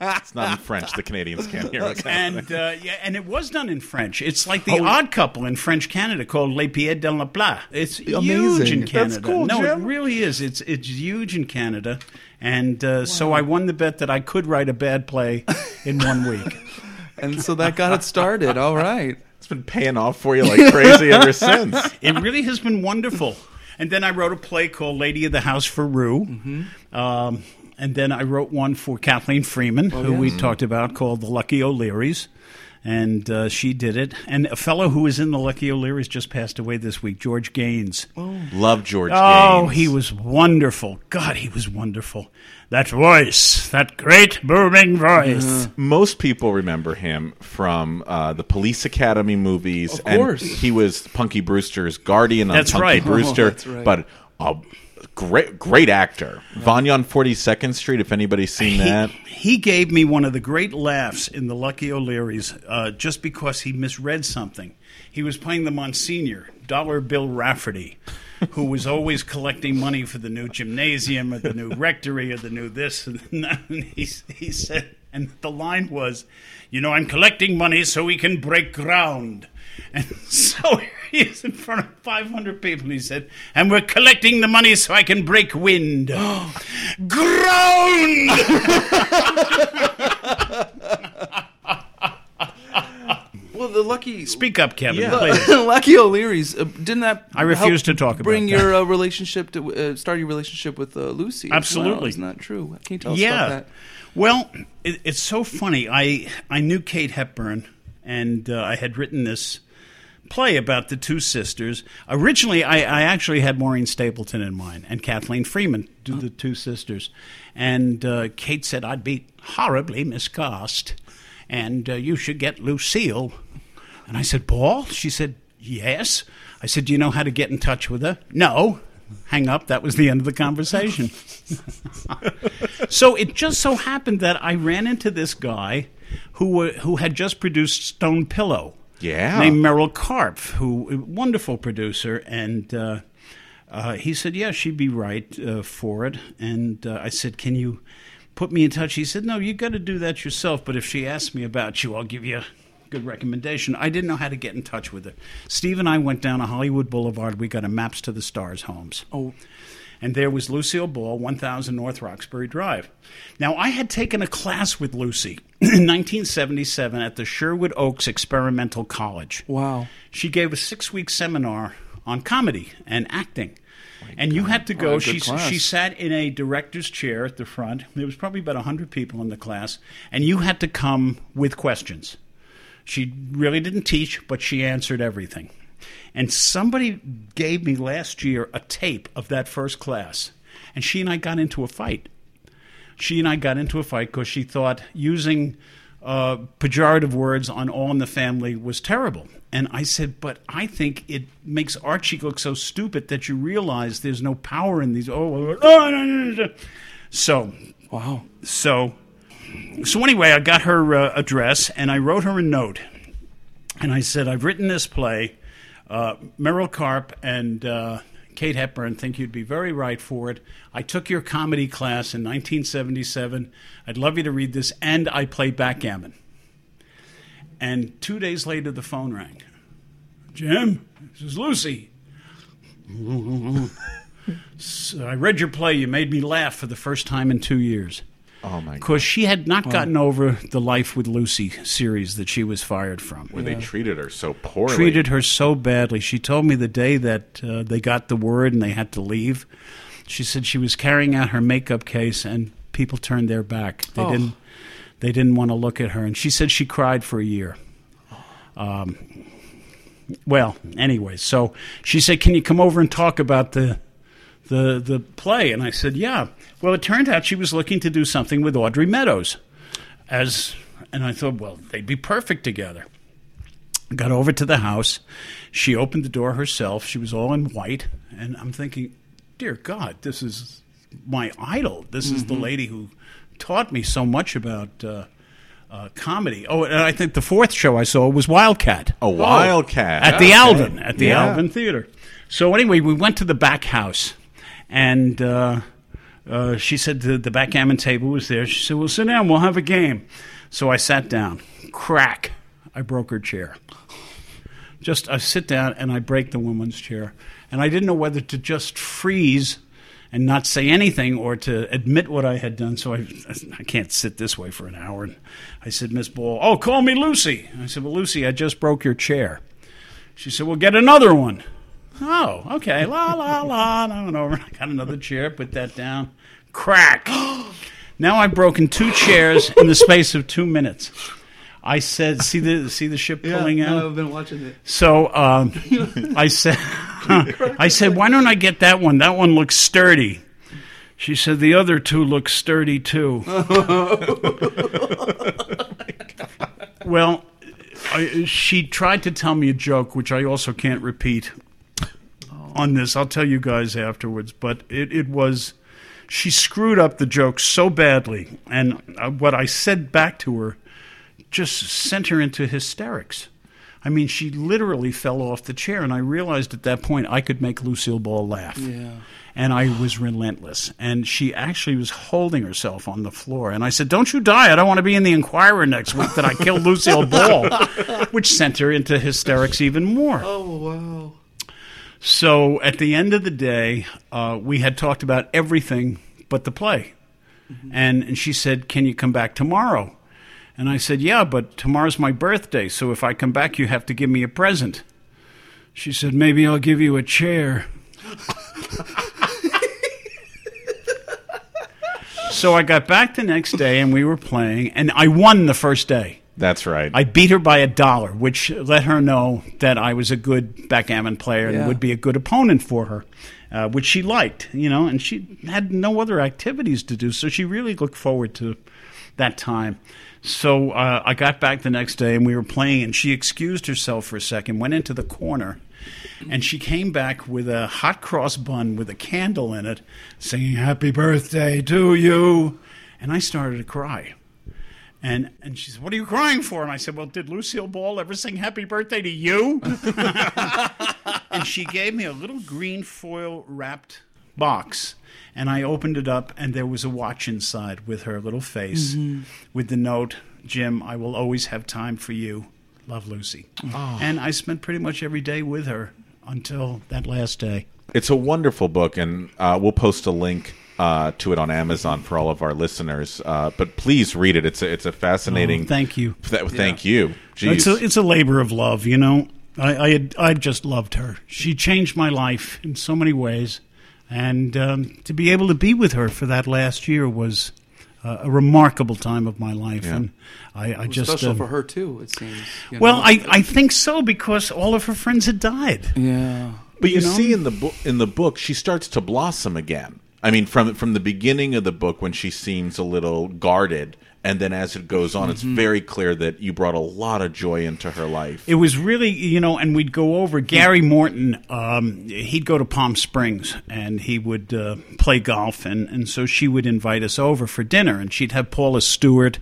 It's not in French. The Canadians can't hear it. and uh, yeah, and it was done in French. It's like the Odd Couple in French Canada called Les Pieds dans la Plat. It's huge Amazing. in That's Canada. cool, no, Jim. it really is. It's it's huge in Canada, and uh, so I won the bet that I could write a bad play in one week. And so that got it started. All right. It's been paying off for you like crazy ever since. it really has been wonderful. And then I wrote a play called Lady of the House for Rue. Um, and then I wrote one for Kathleen Freeman, who we talked about, called The Lucky O'Learys. And uh, she did it. And a fellow who was in The Lucky O'Learys just passed away this week, George Gaynes. Oh. Love George Gaynes. Oh, Gaynes. he was wonderful. God, he was wonderful. That voice, that great booming voice. Most people remember him from uh, the Police Academy movies. Of course. And he was Punky Brewster's guardian on That's Punky right. Brewster. Oh, that's right. But a great, great actor. Vanya on 42nd Street, if anybody's seen that. He gave me one of the great laughs in the Lucky O'Learys uh, just because he misread something. He was playing the Monsignor, Dollar Bill Rafferty, who was always collecting money for the new gymnasium or the new rectory or the new this and that. And he, he said, and the line was, You know, I'm collecting money so we can break ground. And so he is in front of 500 people and he said, And we're collecting the money so I can break wind. ground! Well, the lucky Speak up, Kevin, Yeah. please. Lucky O'Learys uh, didn't that? I refuse help to talk about Bring that. your uh, relationship to uh, start your relationship with uh, Lucy. as well? Absolutely. isn't that true? Can you tell us yeah. about that? Well, it, it's so funny. I I knew Kate Hepburn, and uh, I had written this play about the two sisters. Originally, I, I actually had Maureen Stapleton in mind and Kathleen Freeman do the two sisters, and uh, Kate said I'd be horribly miscast, and uh, you should get Lucille. And I said, Ball? She said, yes. I said, do you know how to get in touch with her? No. Hang up. That was the end of the conversation. so it just so happened that I ran into this guy who were, who had just produced Stone Pillow. Yeah. Named Merrill Karpf, who a wonderful producer, and uh, uh, he said, "Yeah, she'd be right uh, for it." And uh, I said, "Can you put me in touch?" He said, "No, you got to do that yourself. But if she asks me about you, I'll give you." a Good recommendation. I didn't know how to get in touch with her. Steve and I went down to Hollywood Boulevard. We got a Maps to the Stars homes. Oh, And there was Lucille Ball, 1000 North Roxbury Drive. Now, I had taken a class with Lucy in 1977 at the Sherwood Oaks Experimental College. Wow. She gave a six week seminar on comedy and acting. and you had to go. What a good She, class. she sat in a director's chair at the front. There was probably about 100 people in the class. And you had to come with questions. She really didn't teach, but she answered everything. And somebody gave me last year a tape of that first class. And she and I got into a fight. She and I got into a fight because she thought using uh, pejorative words on All in the Family was terrible. And I said, but I think it makes Archie look so stupid that you realize there's no power in these. Oh, oh, no, no, no, no. so Wow. so, so anyway, I got her uh, address and I wrote her a note, and I said, "I've written this play. Uh, Merrill Karpf and uh, Kate Hepburn think you'd be very right for it. I took your comedy class in 1977. I'd love you to read this, and I play backgammon." And two days later, the phone rang. Jim, this is Lucy. So I read your play. You made me laugh for the first time in two years. Oh my god. Because she had not gotten over the Life with Lucy series that she was fired from. Where they treated her so poorly. Treated her so badly. She told me the day that uh, they got the word and they had to leave, she said she was carrying out her makeup case and people turned their back. They Oh. didn't. They didn't want to look at her, and she said she cried for a year. Um, well, anyway, so she said, "Can you come over and talk about the the the play?" And I said, "Yeah." Well, it turned out she was looking to do something with Audrey Meadows, as and I thought, well, they'd be perfect together. Got over to the house. She opened the door herself. She was all in white, and I'm thinking, "Dear God, this is my idol. This is the lady who taught me so much about." Uh, uh, comedy. Oh, and I think the fourth show I saw was Wildcat A wildcat. at the Alvin at the Yeah. Alvin Theater. So anyway, we went to the back house, and uh, uh, she said the, the backgammon table was there. She said, "Well, sit down. We'll have a game." So I sat down. Crack! I broke her chair. Just I sit down and I break the woman's chair, and I didn't know whether to just freeze and not say anything or to admit what I had done. So I, I can't sit this way for an hour. And I said, Miss Ball, oh, call me Lucy. I said, well, Lucy, I just broke your chair. She said, well, get another one. Oh, okay. La, la, la. And I went over I got another chair, put that down. Crack. now I've broken two chairs in the space of two minutes. I said, see the see the ship pulling out. I've been watching it. So um, I said, I said, why don't I get that one? That one looks sturdy. She said the other two look sturdy too. well, I, she tried to tell me a joke, which I also can't repeat on this. I'll tell you guys afterwards. But it, it was, she screwed up the joke so badly. And uh, what I said back to her just sent her into hysterics. I mean, she literally fell off the chair, and I realized at that point I could make Lucille Ball laugh. Yeah. And I was relentless. And she actually was holding herself on the floor. And I said, Don't you die. I don't want to be in the Inquirer next week that I killed Lucille Ball, which sent her into hysterics even more. Oh wow. So at the end of the day, uh, we had talked about everything but the play. And, and she said, Can you come back tomorrow? And I said, Yeah, but tomorrow's my birthday, so if I come back, you have to give me a present. She said, Maybe I'll give you a chair. so I got back the next day and we were playing, and I won the first day. That's right. I beat her by a dollar, which let her know that I was a good backgammon player Yeah. and would be a good opponent for her, uh, which she liked, you know, and she had no other activities to do, so she really looked forward to that time. So uh, I got back the next day and we were playing, and she excused herself for a second, went into the corner, and she came back with a hot cross bun with a candle in it, singing "Happy Birthday to you," and I started to cry. And and she said, "What are you crying for?" And I said, "Well, did Lucille Ball ever sing Happy Birthday to you?" and she gave me a little green foil wrapped box, and I opened it up, and there was a watch inside with her little face, with the note, "Jim, I will always have time for you. Love, Lucy." And I spent pretty much every day with her until that last day. It's a wonderful book, and uh, we'll post a link uh, to it on Amazon for all of our listeners. Uh, but please read it. It's a, it's a fascinating. Oh, thank you. Th- Thank you. Jeez. It's a, it's a labor of love, you know. I, I, had, I just loved her. She changed my life in so many ways. And um, to be able to be with her for that last year was uh, a remarkable time of my life. Yeah. And I, I just. special um, for her too. It seems. you Well, know? I, I think so because all of her friends had died. yeah. But you, you know? see in the book, in the book, she starts to blossom again. I mean, from from the beginning of the book, when she seems a little guarded, and then as it goes on, Mm-hmm. it's very clear that you brought a lot of joy into her life. It was really, you know, and we'd go over. Gary Morton, um, he'd go to Palm Springs and he would uh, play golf, and, and so she would invite us over for dinner, and she'd have Paula Stewart,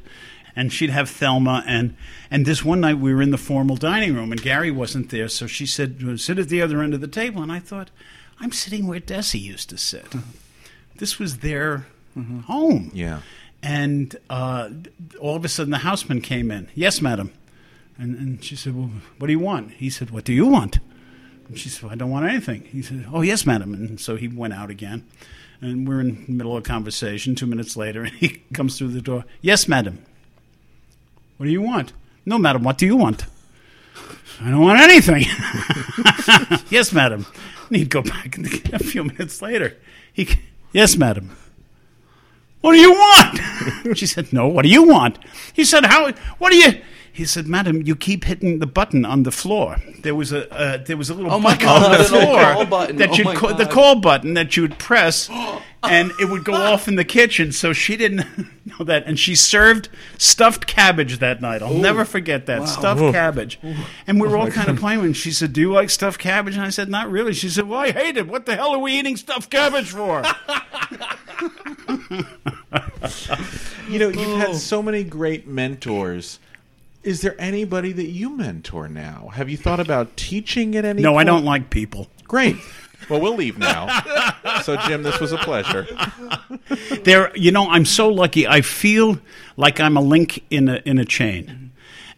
and she'd have Thelma, and and this one night we were in the formal dining room, and Gary wasn't there, so she said, "Sit at the other end of the table," and I thought, I'm sitting where Desi used to sit. This was their home. yeah. And uh, all of a sudden, the houseman came in. Yes, madam. And, and she said, Well, what do you want? He said, What do you want? And she said, well, I don't want anything. He said, Oh, yes, madam. And so he went out again. And we're in the middle of a conversation. Two minutes later, and he comes through the door. Yes, madam. What do you want? No, madam. What do you want? I don't want anything. yes, madam. And he'd go back and a few minutes later. He, yes, madam. What do you want? she said, No, what do you want? He said, How what do you he said, "Madam, you keep hitting the button on the floor. There was a uh, there was a little Oh my button God, on the floor call button. that Oh you'd my ca- the call button that you would press, and it would go off in the kitchen. So she didn't know that, and she served stuffed cabbage that night. I'll never forget that stuffed cabbage. And we were all kind of playing. And she said, "Do you like stuffed cabbage?" And I said, "Not really." She said, "Well, I hate it. What the hell are we eating stuffed cabbage for?" You know, you've had so many great mentors. Is there anybody that you mentor now? Have you thought about teaching at any no, I don't like people. Great. Well, we'll leave now. so, Jim, this was a pleasure. there you know i'm so lucky i feel like i'm a link in a in a chain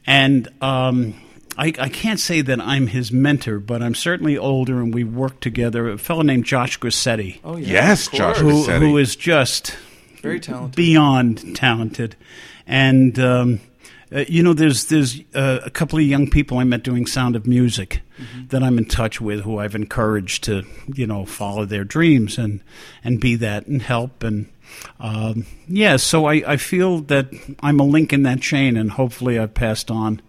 and um I, I can't say that I'm his mentor, but I'm certainly older, and we work together. A fellow named Josh Grisetti, Oh yeah. Yes, Josh who, Grisetti. who is just Very talented. beyond talented, and um, uh, you know, there's there's uh, a couple of young people I met doing Sound of Music that I'm in touch with, who I've encouraged to you know follow their dreams and and be that and help and. Um, yeah, so I, I feel that I'm a link in that chain, and hopefully I've passed on,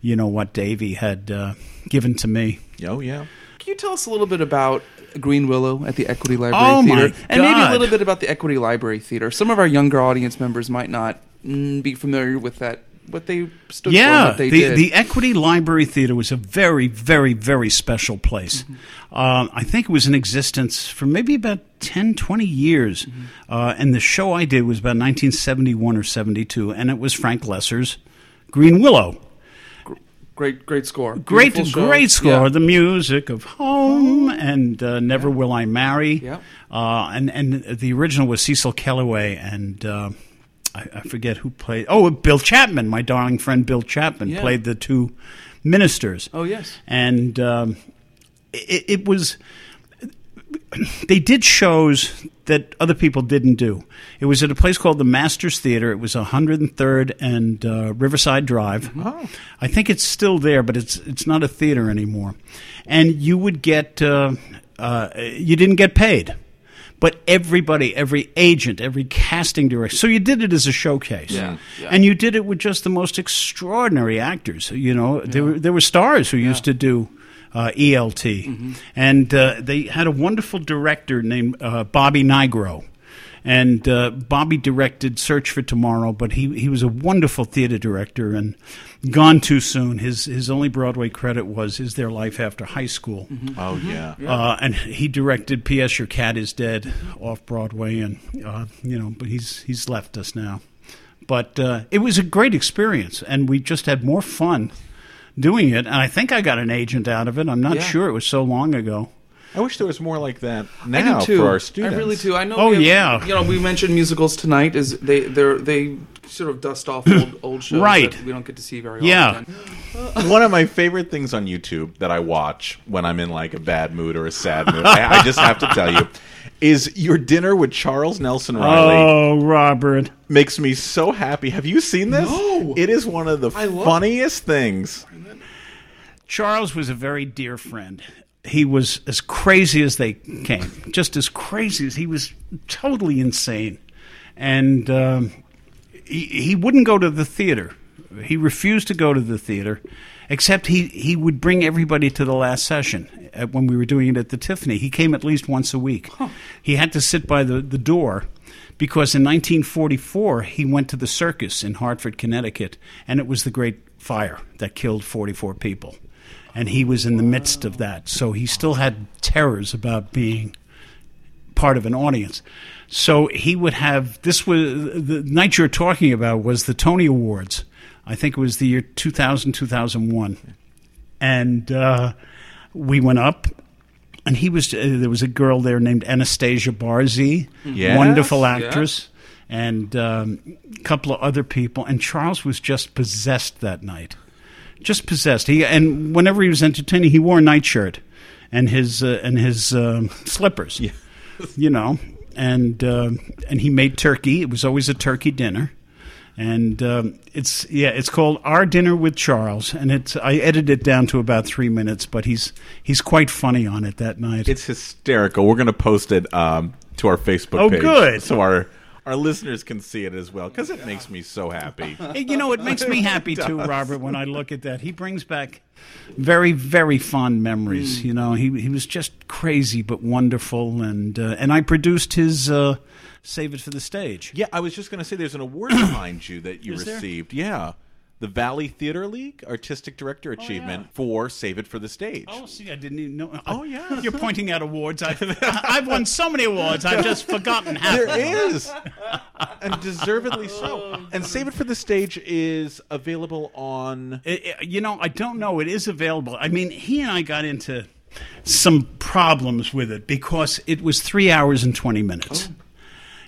you know, what Davy had uh, given to me. Oh, yeah. Can you tell us a little bit about Greenwillow at the Equity Library Oh, my Theater, and maybe a little bit about the Equity Library Theater? Some of our younger audience members might not mm, be familiar with that, what they stood for, Yeah, what they the did. the Equity Library Theater was a very, very, very special place. Mm-hmm. Um, I think it was in existence for maybe about 10, 20 years. Mm-hmm. Uh, and the show I did was about 1971 or 72, and it was Frank Loesser's Green Willow. great, great score. Great, Beautiful show. great score. Yeah. The music of Home and uh, Never Will I Marry. Yeah. Uh, and and the original was Cecil Kellaway and uh, I, I forget who played. Oh, Bill Chapman, my darling friend Bill Chapman Yeah. played the two ministers. Oh yes. and um, it, it was. They did shows that other people didn't do. It was at a place called the Masters Theater. It was 103rd and uh, Riverside Drive. Oh. I think it's still there, but it's it's not a theater anymore. And you would get uh, uh, you didn't get paid, but everybody, every agent, every casting director. So you did it as a showcase, Yeah, yeah. and you did it with just the most extraordinary actors. You know, there were there were stars who used to do uh, ELT, and uh, they had a wonderful director named uh, Bobby Nigro. And uh, Bobby directed Search for Tomorrow, but he, he was a wonderful theater director and gone too soon. His his only Broadway credit was Is There Life After High School? Oh, yeah. Uh, and he directed P.S. Your Cat Is Dead off Broadway, and uh, you know, but he's he's left us now. But uh, it was a great experience, and we just had more fun doing it. And I think I got an agent out of it. I'm not Yeah. sure; it was so long ago. I wish there was more like that I now do too. for our students. I really do. I know. Oh, we have- yeah. You know, we mentioned musicals tonight. Is they they they sort of dust off old, old shows Right. that we don't get to see very Yeah. often. One of my favorite things on YouTube that I watch when I'm in like a bad mood or a sad mood, I, I just have to tell you, is your dinner with Charles Nelson Reilly Oh, Robert. makes me so happy. Have you seen this? No. It is one of the I love- funniest things. Charles was a very dear friend. He was as crazy as they came, just as crazy as he was totally insane. And um, he, he wouldn't go to the theater. He refused to go to the theater, except he, he would bring everybody to the last session uh, when we were doing it at the Tiffany. He came at least once a week. He had to sit by the, the door because in 1944 he went to the circus in Hartford, Connecticut, and it was the Great Fire that killed 44 people. And he was in the midst of that. So he still had terrors about being part of an audience. So he would have this was the night you're talking about was the Tony Awards. I think it was the year 2000 2001. And uh, we went up and he was uh, there was a girl there named Anastasia Barzee, Yes, wonderful yeah. actress. And um, a couple of other people, and Charles was just possessed that night just possessed. He and whenever he was entertaining, he wore a nightshirt and his uh, and his um, slippers. you know, and um and he made turkey. It was always a turkey dinner. And um, it's yeah, it's called Our Dinner with Charles, and it's I edited it down to about three minutes, but he's he's quite funny on it that night. It's hysterical. We're going to post it um, to our Facebook Oh, page. good. So our our listeners can see it as well because it makes me so happy. You know, it makes me happy too, Robert, when I look at that. He brings back very, very fond memories. You know, he he was just crazy but wonderful, and uh, and I produced his uh, Save It for the Stage. Yeah, I was just going to say there's an award behind you that you Is there? received. Yeah. The Valley Theater League Artistic Director oh, Achievement for Save It for the Stage. Oh, see, I didn't even know. Oh, yeah. You're pointing out awards. I've, I've won so many awards, I've just forgotten half. There of and deservedly so. Oh, and Save It for the Stage is available on. It- it- you know, I don't know. It is available. I mean, he and I got into some problems with it because it was three hours and 20 minutes. Oh.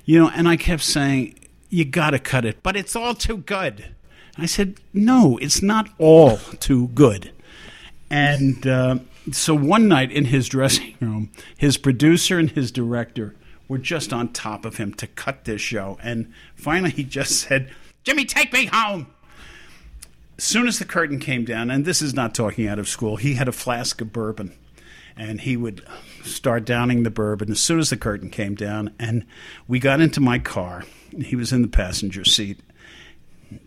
You know, and I kept saying, you got to cut it, but it's all too good. I said, no, it's not all too good. And uh, so one night in his dressing room, his producer and his director were just on top of him to cut this show. And finally, he just said, Jimmy, take me home as soon as the curtain came down, and this is not talking out of school, he had a flask of bourbon. And he would start downing the bourbon as soon as the curtain came down. And we got into my car. He was in the passenger seat.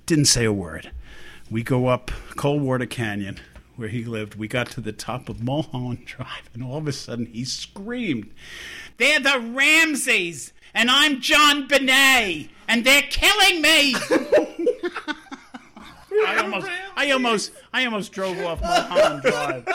Didn't say a word. We go up Coldwater Canyon, where he lived. We got to the top of Mulholland Drive, and all of a sudden he screamed, They're the Ramseys, and I'm JonBenét, and they're killing me! I almost, I almost, I almost drove off Mulholland Drive.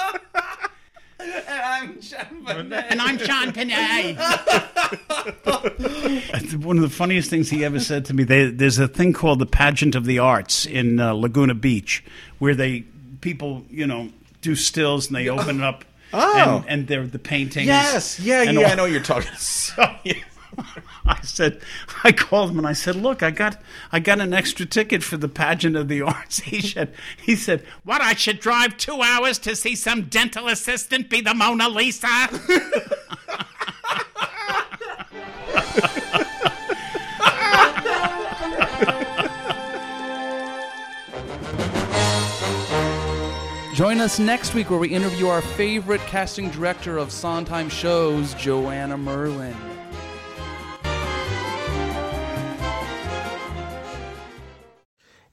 And I'm Sean Panay. One of the funniest things he ever said to me. They, there's a thing called the Pageant of the Arts in uh, Laguna Beach, where they people, you know, do stills and they open it up, Oh. and, and they're the paintings. Yes, yeah, yeah. all- I know what you're talking. so I said, I called him and I said, "Look, I got, I got an extra ticket for the pageant of the arts." He said, "He said, what? I should drive two hours to see some dental assistant be the Mona Lisa?" Join us next week where we interview our favorite casting director of Sondheim shows, Joanna Merlin.